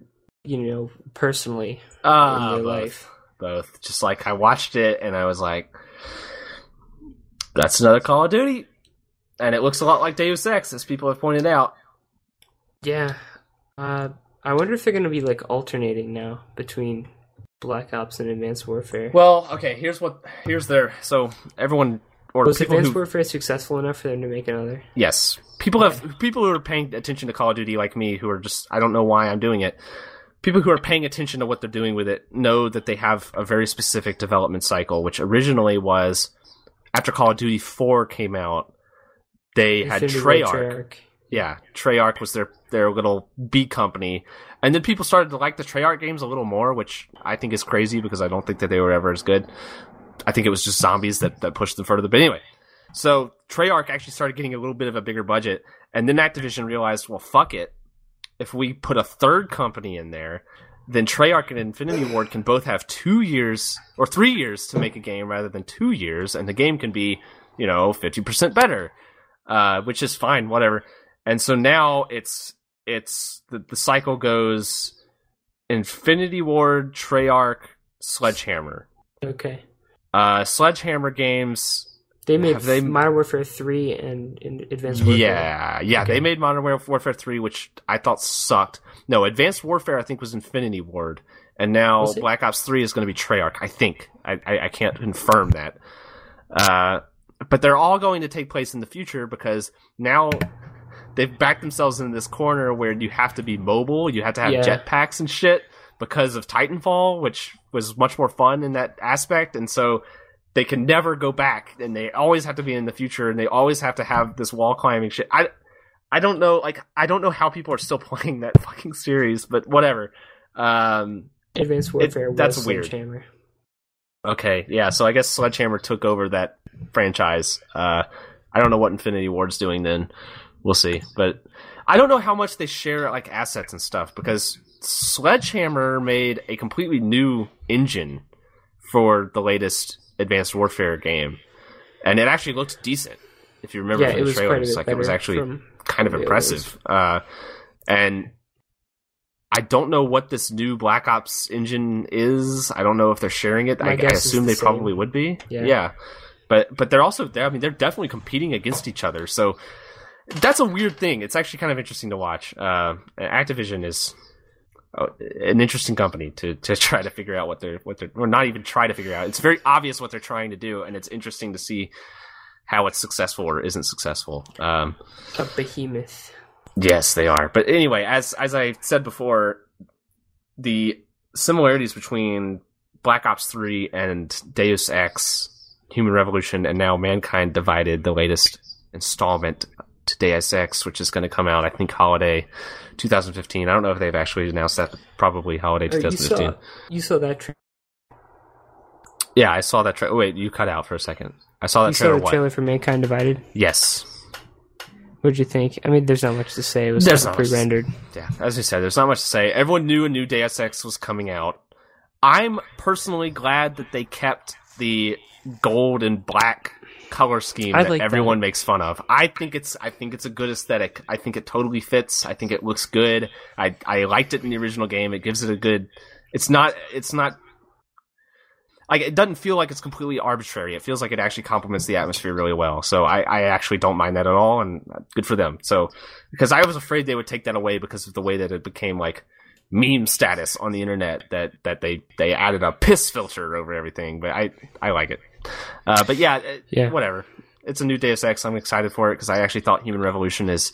you know, personally Uh, in your both. life? both. Just like I watched it and I was like, "That's another Call of Duty," and it looks a lot like Deus Ex, as people have pointed out. Yeah. Uh, I wonder if they're going to be like alternating now between Black Ops and Advanced Warfare. Well, okay. Here's what. Here's their. So everyone or Was Advanced who Warfare successful enough for them to make another? yes, people have people who are paying attention to Call of Duty like me, who are just I don't know why I'm doing it. People who are paying attention to what they're doing with it know that they have a very specific development cycle, which originally was after Call of Duty 4 came out, they had Ward Treyarch. Yeah, Treyarch was their their little B company, and then people started to like the Treyarch games a little more, which I think is crazy because I don't think that they were ever as good. I think it was just zombies that that pushed them further. But anyway, so Treyarch actually started getting a little bit of a bigger budget, and then Activision realized, well, fuck it, if we put a third company in there. Then Treyarch and Infinity Ward can both have two years or three years to make a game rather than two years, and the game can be, you know, fifty percent better, uh, which is fine, whatever. And so now it's it's the, the cycle goes Infinity Ward, Treyarch, Sledgehammer. Okay. Uh, Sledgehammer games. They made they- Modern Warfare 3 and, and Advanced Warfare. Yeah, yeah, Okay. they made Modern Warfare three, which I thought sucked. No, Advanced Warfare I think was Infinity Ward, and now? Black Ops three is going to be Treyarch. I think I, I I can't confirm that. Uh, but they're all going to take place in the future because now they've backed themselves in this corner where you have to be mobile, you have to have Yeah. jetpacks and shit because of Titanfall, which was much more fun in that aspect, and so they can never go back, and they always have to be in the future, and they always have to have this wall climbing shit. I, I don't know, like I don't know how people are still playing that fucking series, but whatever. Um, Advanced Warfare that's was weird. Sledgehammer. Okay, yeah. So I guess Sledgehammer took over that franchise. Uh, I don't know what Infinity Ward's doing then. We'll see. But I don't know how much they share like assets and stuff because Sledgehammer made a completely new engine for the latest Advanced Warfare game. and it actually looked decent. If you remember Yeah, from the trailers, like it was actually kind of impressive. Uh, and I don't know what this new Black Ops engine is. I don't know if they're sharing it. I, I assume the they same. probably would be. Yeah. But but they're also they I mean they're definitely competing against each other. So that's a weird thing. It's actually kind of interesting to watch. Uh, Activision is an interesting company to to try to figure out what they're what they're or not even try to figure out. It's very obvious what they're trying to do, and it's interesting to see how it's successful or isn't successful. Um, a behemoth. Yes, they are. But anyway, as as I said before, the similarities between Black Ops 3 and Deus Ex, Human Revolution, and now Mankind Divided, the latest installment to Deus Ex, which is going to come out, I think, holiday 2015. I don't know if they've actually announced that, but probably holiday Oh, you 2015. saw you saw that tra- Yeah, I saw that trailer. Wait, you cut out for a second. I saw that you saw trailer. the what? trailer for Mankind Divided. Yes. What'd you think? I mean, there's not much to say. It was There's not of much pre-rendered. yeah, as I said, there's not much to say. Everyone knew a new Deus Ex was coming out. I'm personally glad that they kept the gold and black color scheme I that like everyone that. makes fun of. I think it's I think it's a good aesthetic. I think it totally fits. I think it looks good. I I liked it in the original game. It gives it a good. It's not. It's not. Like it doesn't feel like it's completely arbitrary. It feels like it actually complements the atmosphere really well. So I, I actually don't mind that at all, and good for them. So because I was afraid they would take that away because of the way that it became like meme status on the internet that that they they added a piss filter over everything. But I I like it. Uh, but yeah, it- Yeah. whatever. It's a new Deus Ex. I'm excited for it because I actually thought Human Revolution is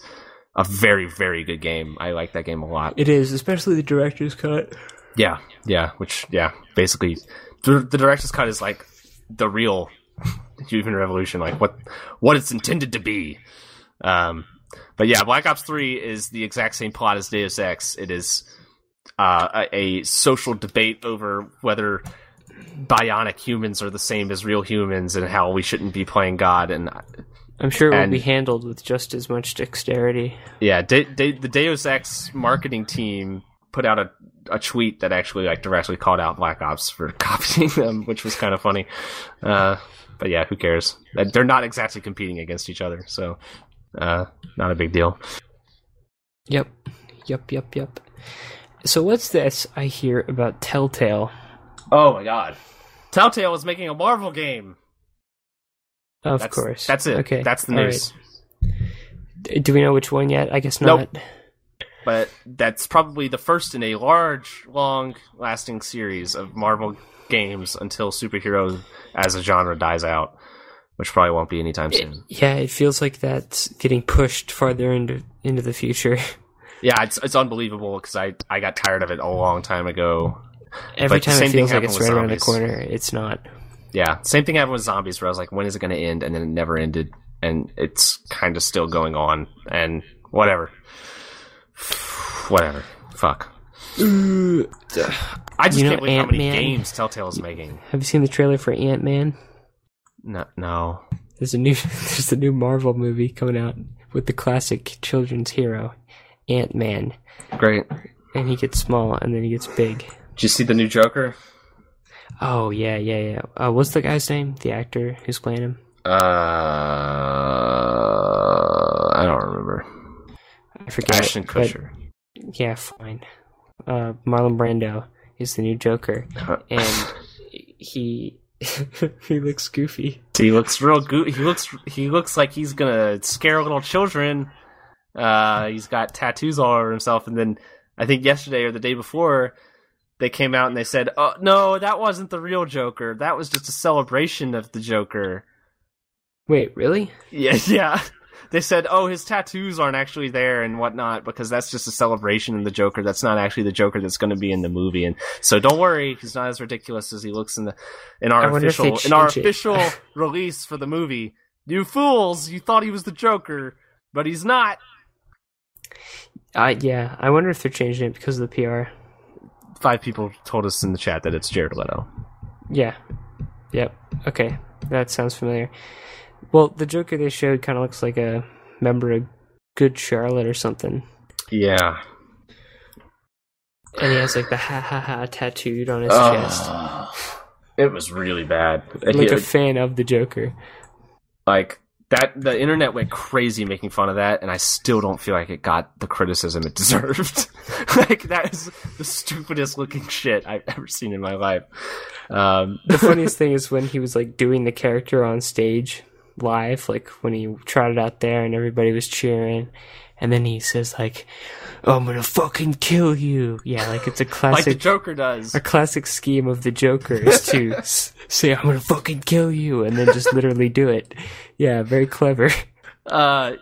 a very very good game. I like that game a lot. It is, especially the director's cut. Yeah, yeah. Which yeah, basically the, the director's cut is like the real Human Revolution, like what what it's intended to be. Um, but yeah, Black Ops Three is the exact same plot as Deus Ex. It is uh, a, a social debate over whether bionic humans are the same as real humans and how we shouldn't be playing God. And I'm sure it will be handled with just as much dexterity. yeah, De- De- the Deus Ex marketing team put out a, a tweet that actually like directly called out Black Ops for copying them, which was kind of funny. Uh, but yeah, who cares? They're not exactly competing against each other, so uh, not a big deal. Yep, yep, yep, yep. So what's this I hear about Telltale? Oh my god, Telltale is making a Marvel game. Of That's, course. that's it. Okay, that's the news. right. Do we know which one yet? I guess Nope. not. But that's probably the first in a large, long-lasting series of Marvel games until superhero as a genre dies out, which probably won't be anytime soon. Yeah, it feels like that's getting pushed farther into into the future. Yeah, it's it's unbelievable because I I got tired of it a long time ago. Every But the time it thing feels like it's right around the corner, it's not. Yeah, same thing happened with zombies where I was like, when is it going to end? And then it never ended, and it's kind of still going on. And whatever, whatever, fuck. I just You know can't believe how many Ant-Man? games Telltale's making. Have you seen the trailer for Ant Man? No, no. There's a new there's a new Marvel movie coming out with the classic children's hero, Ant Man, great. and he gets small and then he gets big. Did you see the new Joker? Oh yeah, yeah, yeah. Uh, what's the guy's name? The actor who's playing him? Uh, I don't remember. I forget. Ashton Kutcher. yeah, fine. Uh, Marlon Brando is the new Joker, and he he looks goofy. He looks real good. He looks he looks like he's gonna scare little children. Uh, he's got tattoos all over himself, and then I think yesterday or the day before, they came out and they said, "Oh no, that wasn't the real Joker. That was just a celebration of the Joker." Wait, really? Yeah, yeah. They said, "Oh, his tattoos aren't actually there and whatnot because that's just a celebration of the Joker. That's not actually the Joker that's going to be in the movie." And so, don't worry, he's not as ridiculous as he looks in the in our wonder if they official in our it. official release for the movie. You fools! You thought he was the Joker, but he's not. Uh, yeah, I wonder if they're changing it because of the PR. Five people told us in the chat that it's Jared Leto. Yeah. Yep. Okay. That sounds familiar. Well, the Joker they showed kind of looks like a member of Good Charlotte or something. Yeah. And he has like the ha ha ha tattooed on his chest. It was really bad. Like a fan of the Joker. Like that, the internet went crazy making fun of that, and I still don't feel like it got the criticism it deserved. like that is the stupidest looking shit I've ever seen in my life. Um, The funniest thing is when he was like doing the character on stage live, like when he trotted out there and everybody was cheering, and then he says like, "I'm gonna fucking kill you." Yeah, like it's a classic. like the Joker does. a classic scheme of the Joker is to s- say, "I'm gonna fucking kill you," and then just literally do it. Yeah, very clever. Uh,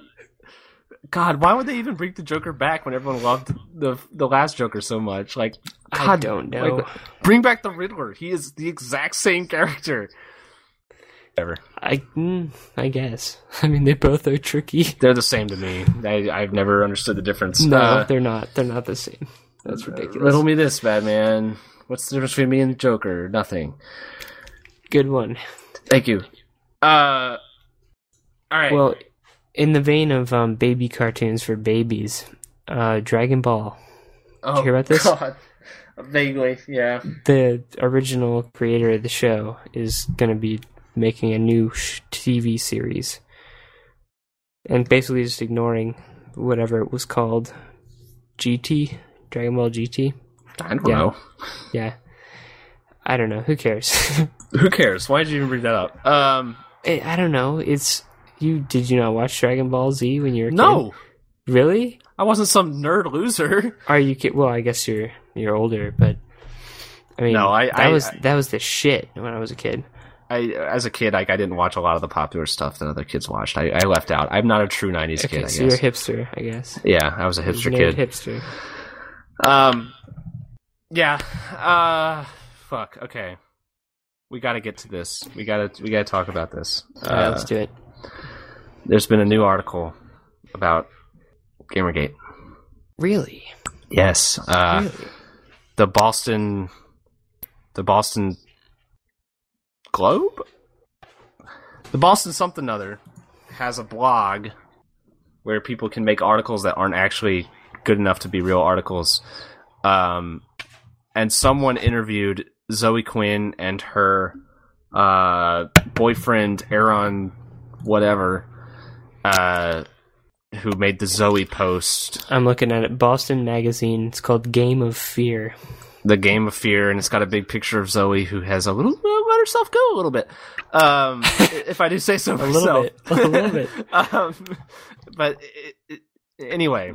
God, why would they even bring the Joker back when everyone loved the the last Joker so much? Like, I don't know. like, bring back the Riddler. He is the exact same character. Ever. I, mm, I guess. I mean, they both are tricky. They're the same to me. I, I've never understood the difference. No, Uh, they're not. They're not the same. That's ridiculous. riddle me this, Batman. What's the difference between me and the Joker? Nothing. Good one. Thank you. Uh, all right. Well, in the vein of um, baby cartoons for babies, uh, Dragon Ball, oh, you hear about this? God. Vaguely, yeah. the original creator of the show, is going to be making a new sh- TV series. And basically just ignoring whatever it was called GT? Dragon Ball GT? I don't Yeah. know. Yeah. I don't know. Who cares? Who cares? Why did you even bring that up? Um, I I don't know. It's. You did you not watch Dragon Ball Z when you were a kid? no, really? I wasn't some nerd loser. Are you kid? Well, I guess you're you're older, but I mean, No, I- that I- was I- that was the shit when I was a kid. I, as a kid, like I didn't watch a lot of the popular stuff that other kids watched. I, I left out. I'm not a true '90s Okay, kid. I so you're a hipster, I guess. yeah, I was a hipster Nerd kid. hipster. Um, yeah. Uh, fuck. Okay, we got to get to this. We got to we got to talk about this. All right, Uh, let's do it. there's been a new article about Gamergate. Really? Yes. Uh, really? the Boston, the Boston Globe, the Boston something other has a blog where people can make articles that aren't actually good enough to be real articles. Um, and someone interviewed Zoe Quinn and her uh, boyfriend Eron, whatever, uh, who made the Zoe post I'm looking at it. Boston Magazine. It's called Game of Fear. The game of fear, and it's got a big picture of Zoe who has a little let herself go a little bit. Um, if I do say so A myself, little bit. A little bit. um, but it, it, anyway,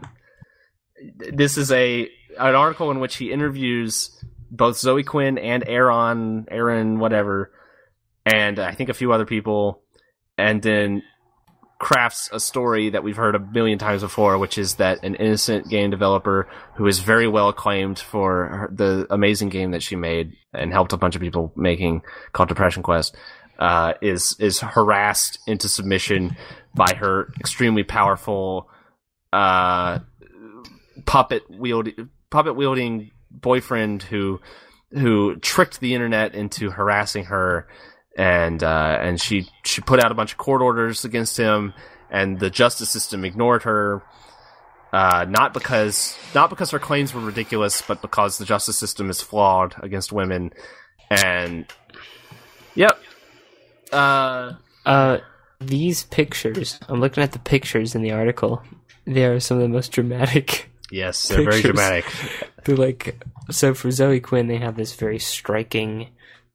this is a an article in which he interviews both Zoe Quinn and Eron, Eron, whatever, and I think a few other people, and then crafts a story that we've heard a million times before, which is that an innocent game developer who is very well acclaimed for her, the amazing game that she made and helped a bunch of people making called Depression Quest uh, is is harassed into submission by her extremely powerful uh, puppet wielding puppet wielding boyfriend who who tricked the internet into harassing her and uh, and she she put out a bunch of court orders against him and the justice system ignored her uh, not because not because her claims were ridiculous but because the justice system is flawed against women and yep uh Uh, these pictures. I'm looking at the pictures in the article. They are some of the most dramatic. yes they're very dramatic They're like so for Zoe Quinn, they have this very striking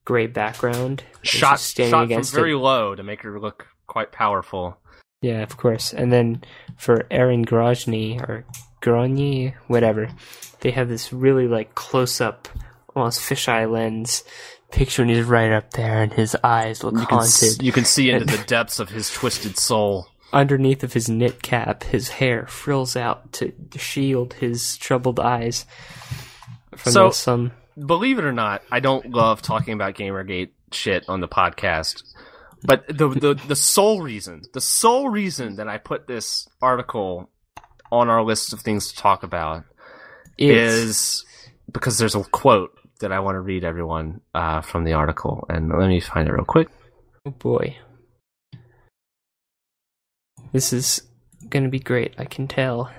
gray background. shot standing shot from against very it. low to make her look quite powerful Yeah, of course. And then for Eron Grozny or Grozny, whatever, they have this really like close up, almost fisheye lens picture, and he's right up there, and his eyes look you can, haunted. s- you can see into the depths of his twisted soul Underneath of his knit cap, his hair frills out to shield his troubled eyes from So- the sun. Um, believe it or not, I don't love talking about Gamergate shit on the podcast. But the the the sole reason, the sole reason that I put this article on our list of things to talk about Is is because there's a quote that I want to read everyone uh, from the article, and let me find it real quick. oh boy, this is gonna be great. I can tell.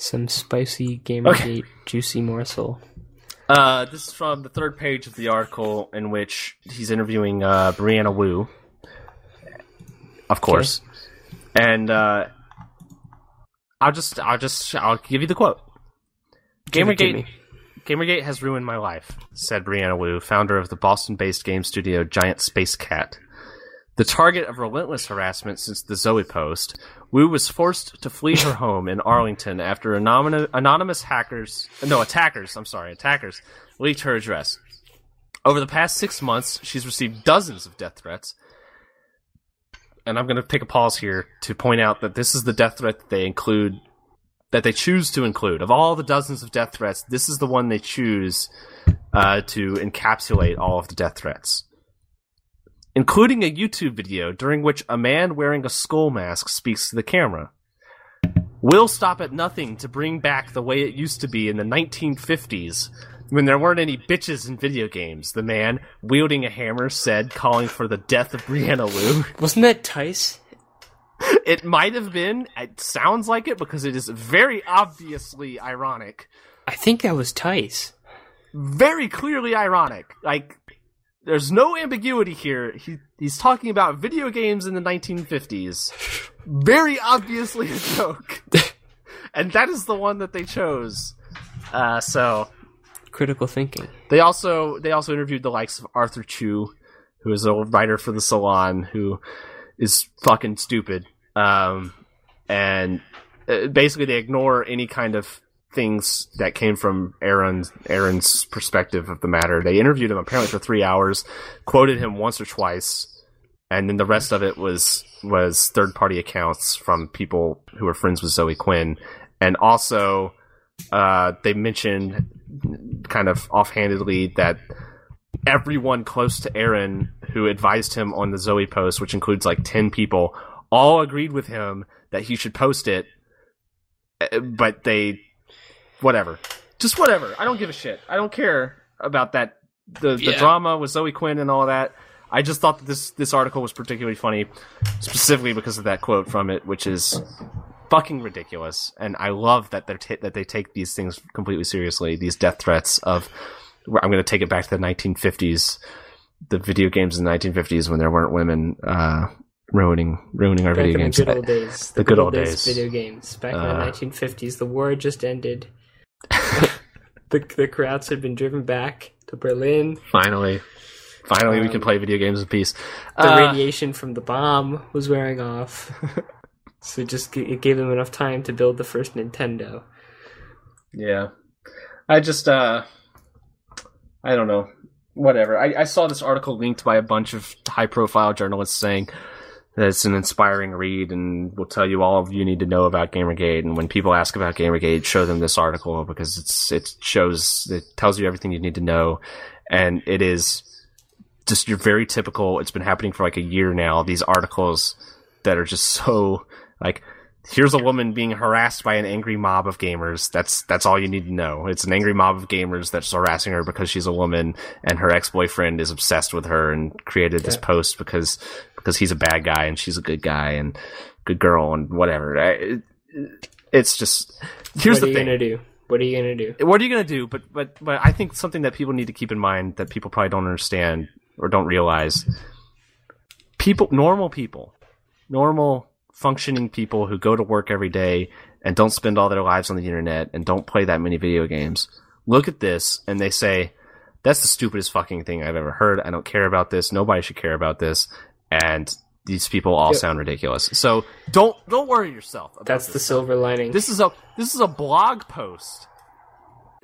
Some spicy Gamergate juicy morsel. Uh, this is from the third page of the article in which he's interviewing uh, Brianna Wu, of course, and uh, I'll just, I'll just, I'll give you the quote. Give it to Gamergate. Gamergate has ruined my life," said Brianna Wu, founder of the Boston-based game studio Giant Spacekat. The target of relentless harassment since the Zoe post, Wu was forced to flee her home in Arlington after anonymous, hackers, no, attackers, I'm sorry, attackers, leaked her address. Over the past six months, she's received dozens of death threats. And I'm going to take a pause here to point out that this is the death threat that they include, that they choose to include. Of all the dozens of death threats, this is the one they choose uh, to encapsulate all of the death threats including a YouTube video during which a man wearing a skull mask speaks to the camera. We'll stop at nothing to bring back the way it used to be in the 1950s when there weren't any bitches in video games, the man, wielding a hammer, said, calling for the death of Brianna Wu. Wasn't that Tice? It might have been, it sounds like it because it is very obviously ironic. I think that was Tice. Very clearly ironic. Like, there's no ambiguity here. He he's talking about video games in the 1950s. Very obviously a joke. and that is the one that they chose. Uh, so Critical thinking. they also they also interviewed the likes of Arthur Chu, who is a writer for the Salon, who is fucking stupid. Um, and uh, basically they ignore any kind of things that came from Eron's Eron's perspective of the matter. They interviewed him apparently for three hours, quoted him once or twice, and then the rest of it was was third party accounts from people who were friends with Zoe Quinn, and also uh, they mentioned kind of offhandedly that everyone close to Eron who advised him on the Zoe post, which includes like ten people, all agreed with him that he should post it, uh, but they whatever. Just whatever. I don't give a shit. I don't care about that the the Yeah. drama with Zoe Quinn and all that. I just thought that this this article was particularly funny, specifically because of that quote from it, which is fucking ridiculous. And I love that they're ta that they take these things completely seriously. These death threats of I'm going to take it back to the 1950s, the video games in the 1950s when there weren't women uh, ruining ruining our Back video in games. the good old days. The good old days. Video games. Back in Uh, the 1950s, the war just ended. the the crowds had been driven back to Berlin. Finally, finally, we Um, can play video games in peace. The Uh, radiation from the bomb was wearing off. so it just it gave them enough time to build the first Nintendo. Yeah. I just uh I don't know. Whatever. I, I saw this article linked by a bunch of high profile journalists saying it's an inspiring read and will tell you all you need to know about Gamergate. And when people ask about Gamergate, show them this article because it's it shows it tells you everything you need to know. And it is just your very typical it's been happening for like a year now, these articles that are just so like here's a woman being harassed by an angry mob of gamers. That's that's all you need to know. It's an angry mob of gamers that's harassing her because she's a woman and her ex-boyfriend is obsessed with her and created this Yeah. post because because he's a bad guy and she's a good guy and good girl and whatever. I- It, it's just here's what the are you thing. gonna do? What are you gonna do? What are you gonna do? But but but I think something that people need to keep in mind that people probably don't understand or don't realize. People, normal people, normal functioning people who go to work every day and don't spend all their lives on the internet and don't play that many video games look at this and they say, "That's the stupidest fucking thing I've ever heard. I don't care about this. Nobody should care about this." And these people all Yep. sound ridiculous. So don't don't worry yourself. About That's the this. silver lining. This is a this is a blog post,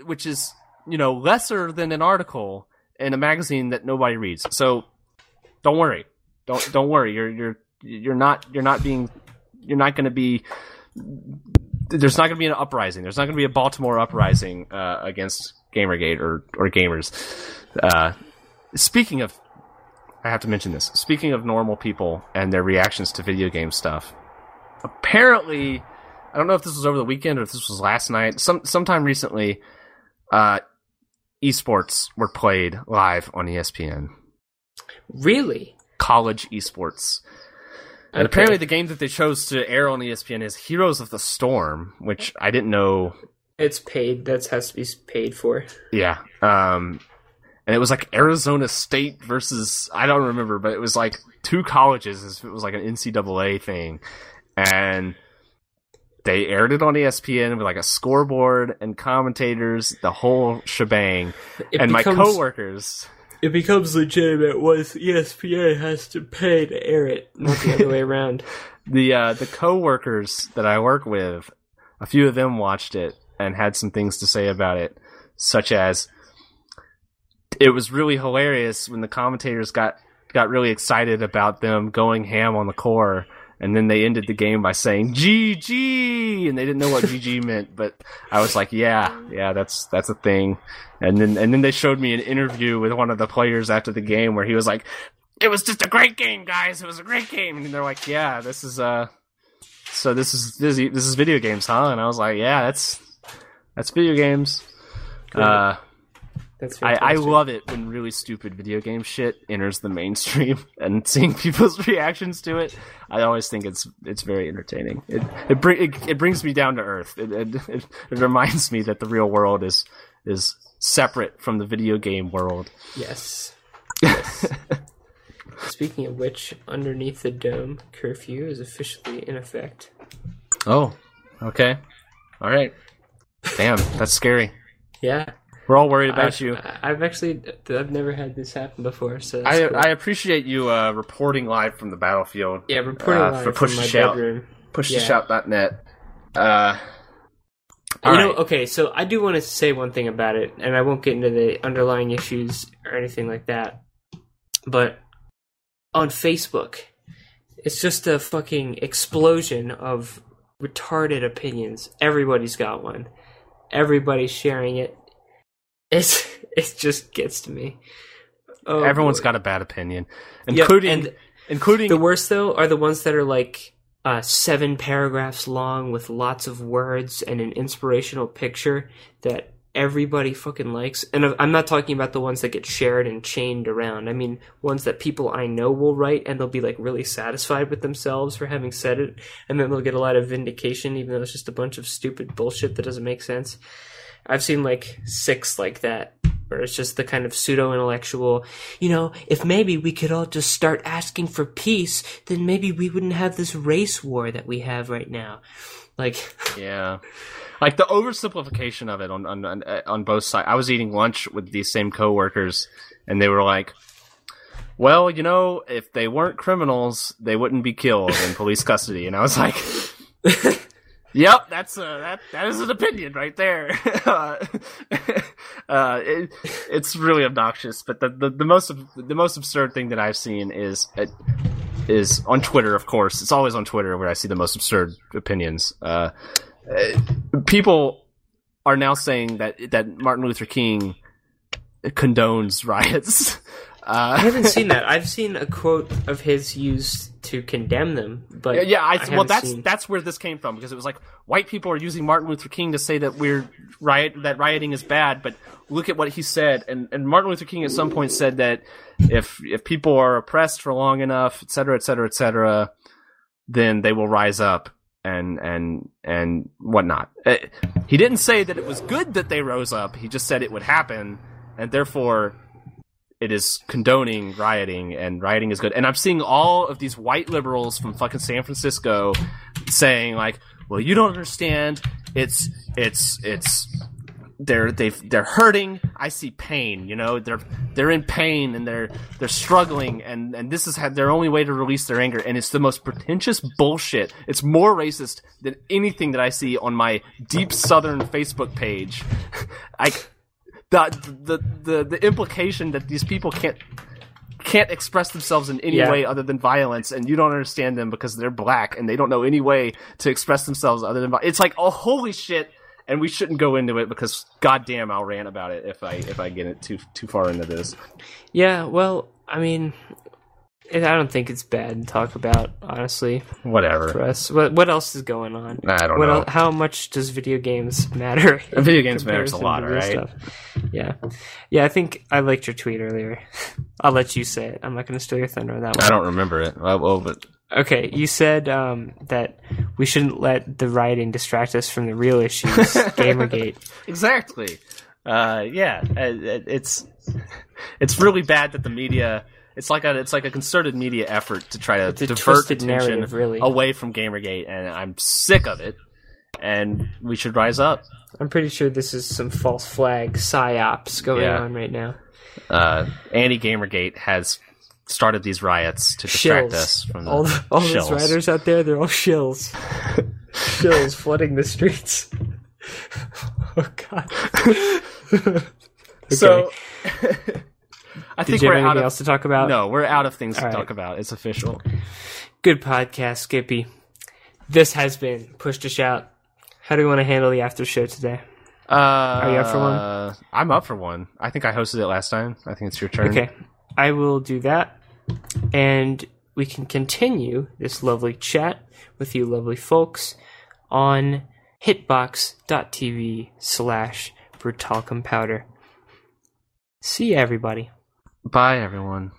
which is you know lesser than an article in a magazine that nobody reads. So don't worry, don't don't worry. You're you're you're not you're not being you're not going to be. There's not going to be an uprising. There's not going to be a Baltimore uprising uh, against GamerGate or or gamers. Uh, speaking of, I have to mention this. Speaking of normal people and their reactions to video game stuff, apparently I don't know if this was over the weekend or if this was last night. Some sometime recently, uh, esports were played live on ESPN. really? College esports. And Okay. apparently, the game that they chose to air on ESPN is Heroes of the Storm, which I didn't know It's paid. That has to be paid for. Yeah. Um, and it was like Arizona State versus I don't remember, but it was like two colleges. It was like an NCAA thing, and they aired it on ESPN with like a scoreboard and commentators, the whole shebang. It and becomes, my coworkers, It becomes legitimate once ESPN has to pay to air it, not the other way around. the uh, the coworkers that I work with, a few of them watched it and had some things to say about it, such as it was really hilarious when the commentators got got really excited about them going ham on the core and then they ended the game by saying GG and they didn't know what GG meant but I was like yeah yeah that's that's a thing. And then and then they showed me an interview with one of the players after the game where he was like it was just a great game guys. It was a great game. And they're like yeah this is uh so this is this is, this is video games huh? And I was like yeah that's that's video games. Uh That's I, I love it when really stupid video game shit enters the mainstream and seeing people's reactions to it. I always think it's it's very entertaining. It it, bring, it, it brings me down to earth. It, it, it, it reminds me that the real world is is separate from the video game world. Yes. yes. Speaking of which, underneath the dome, curfew is officially in effect. Oh, okay, all right. Damn, that's scary. Yeah. We're all worried about I've, you. I've actually, I've never had this happen before, so I cool. I appreciate you uh, reporting live from the battlefield. yeah, reporting uh, live for from Push my to Shout. bedroom. Push Yeah. to shout.net. Uh, you all know, okay, so I do want to say one thing about it, and I won't get into the underlying issues or anything like that. But on Facebook, it's just a fucking explosion of retarded opinions. Everybody's got one. Everybody's sharing it. It's it just gets to me. Oh, Everyone's boy. got a bad opinion, including and including the worst though are the ones that are like uh, seven paragraphs long with lots of words and an inspirational picture that everybody fucking likes. And I'm not talking about the ones that get shared and chained around. I mean ones that people I know will write and they'll be like really satisfied with themselves for having said it, and then they'll get a lot of vindication, even though it's just a bunch of stupid bullshit that doesn't make sense. I've seen like six like that, where it's just the kind of pseudo intellectual, you know, if maybe we could all just start asking for peace, then maybe we wouldn't have this race war that we have right now. Like, yeah, like the oversimplification of it on on on, uh, on both sides. I was eating lunch with these same coworkers, and they were like. Well, you know, if they weren't criminals, they wouldn't be killed in police custody. And I was like, "Yep, that's a that that is an opinion right there." uh, uh, it, it's really obnoxious, but the, the the most the most absurd thing that I've seen is uh, is on Twitter. Of course, it's always on Twitter where I see the most absurd opinions. Uh, uh, people are now saying that that Martin Luther King condones riots. I Uh, haven't seen that. I've seen a quote of his used to condemn them, but Yeah, yeah. I, well, that's seen- that's where this came from because it was like white people are using Martin Luther King to say that we're riot that rioting is bad, but look at what he said. And and Martin Luther King at some point said that if if people are oppressed for long enough, et cetera, et cetera, et cetera, then they will rise up and and and whatnot. Uh, He didn't say that it was good that they rose up. He just said it would happen, and therefore it is condoning rioting and rioting is good. And I'm seeing all of these white liberals from fucking San Francisco saying like, "Well, you don't understand. It's it's it's they're they they're hurting. I see pain. You know, they're they're in pain and they're they're struggling and and this is their only way to release their anger. And it's the most pretentious bullshit. It's more racist than anything that I see on my deep Southern Facebook page. Like the the the the implication that these people can't can't express themselves in any Yeah. way other than violence and you don't understand them because they're black and they don't know any way to express themselves other than vi- it's like oh holy shit and we shouldn't go into it because goddamn I'll rant about it if I if I get it too too far into this yeah. Well, I mean, I don't think it's bad to talk about, honestly. Whatever. for us. What what else is going on? I don't What know el- how much does video games matter? Video games matters a lot, right? stuff? Yeah, yeah. I think I liked your tweet earlier. I'll let you say it. I'm not going to steal your thunder on that I don't remember it but Okay, you said um, that we shouldn't let the rioting distract us from the real issues, Gamergate. Exactly. Uh, yeah, it- it's it's really bad that the media. It's like a it's like a concerted media effort to try to divert attention really. away from GamerGate, and I'm sick of it. And we should rise up. I'm pretty sure this is some false flag psyops going Yeah. on right now. Uh, Anti GamerGate has started these riots to distract Shills. us from the All, the, all those riders out there, they're all shills. shills flooding the streets. oh god. So I think you we're out of else to talk about? no, we're out of things to All right. talk about. It's official. Good podcast, Skippy. This has been Push to Shout. How do we want to handle the after show today? Uh, you up for one? I'm up for one. I think I hosted it last time. I think it's your turn. Okay, I will do that, and we can continue this lovely chat with you, lovely folks, on hitbox.tv slash brutalcom powder. See ya, everybody. Bye, everyone.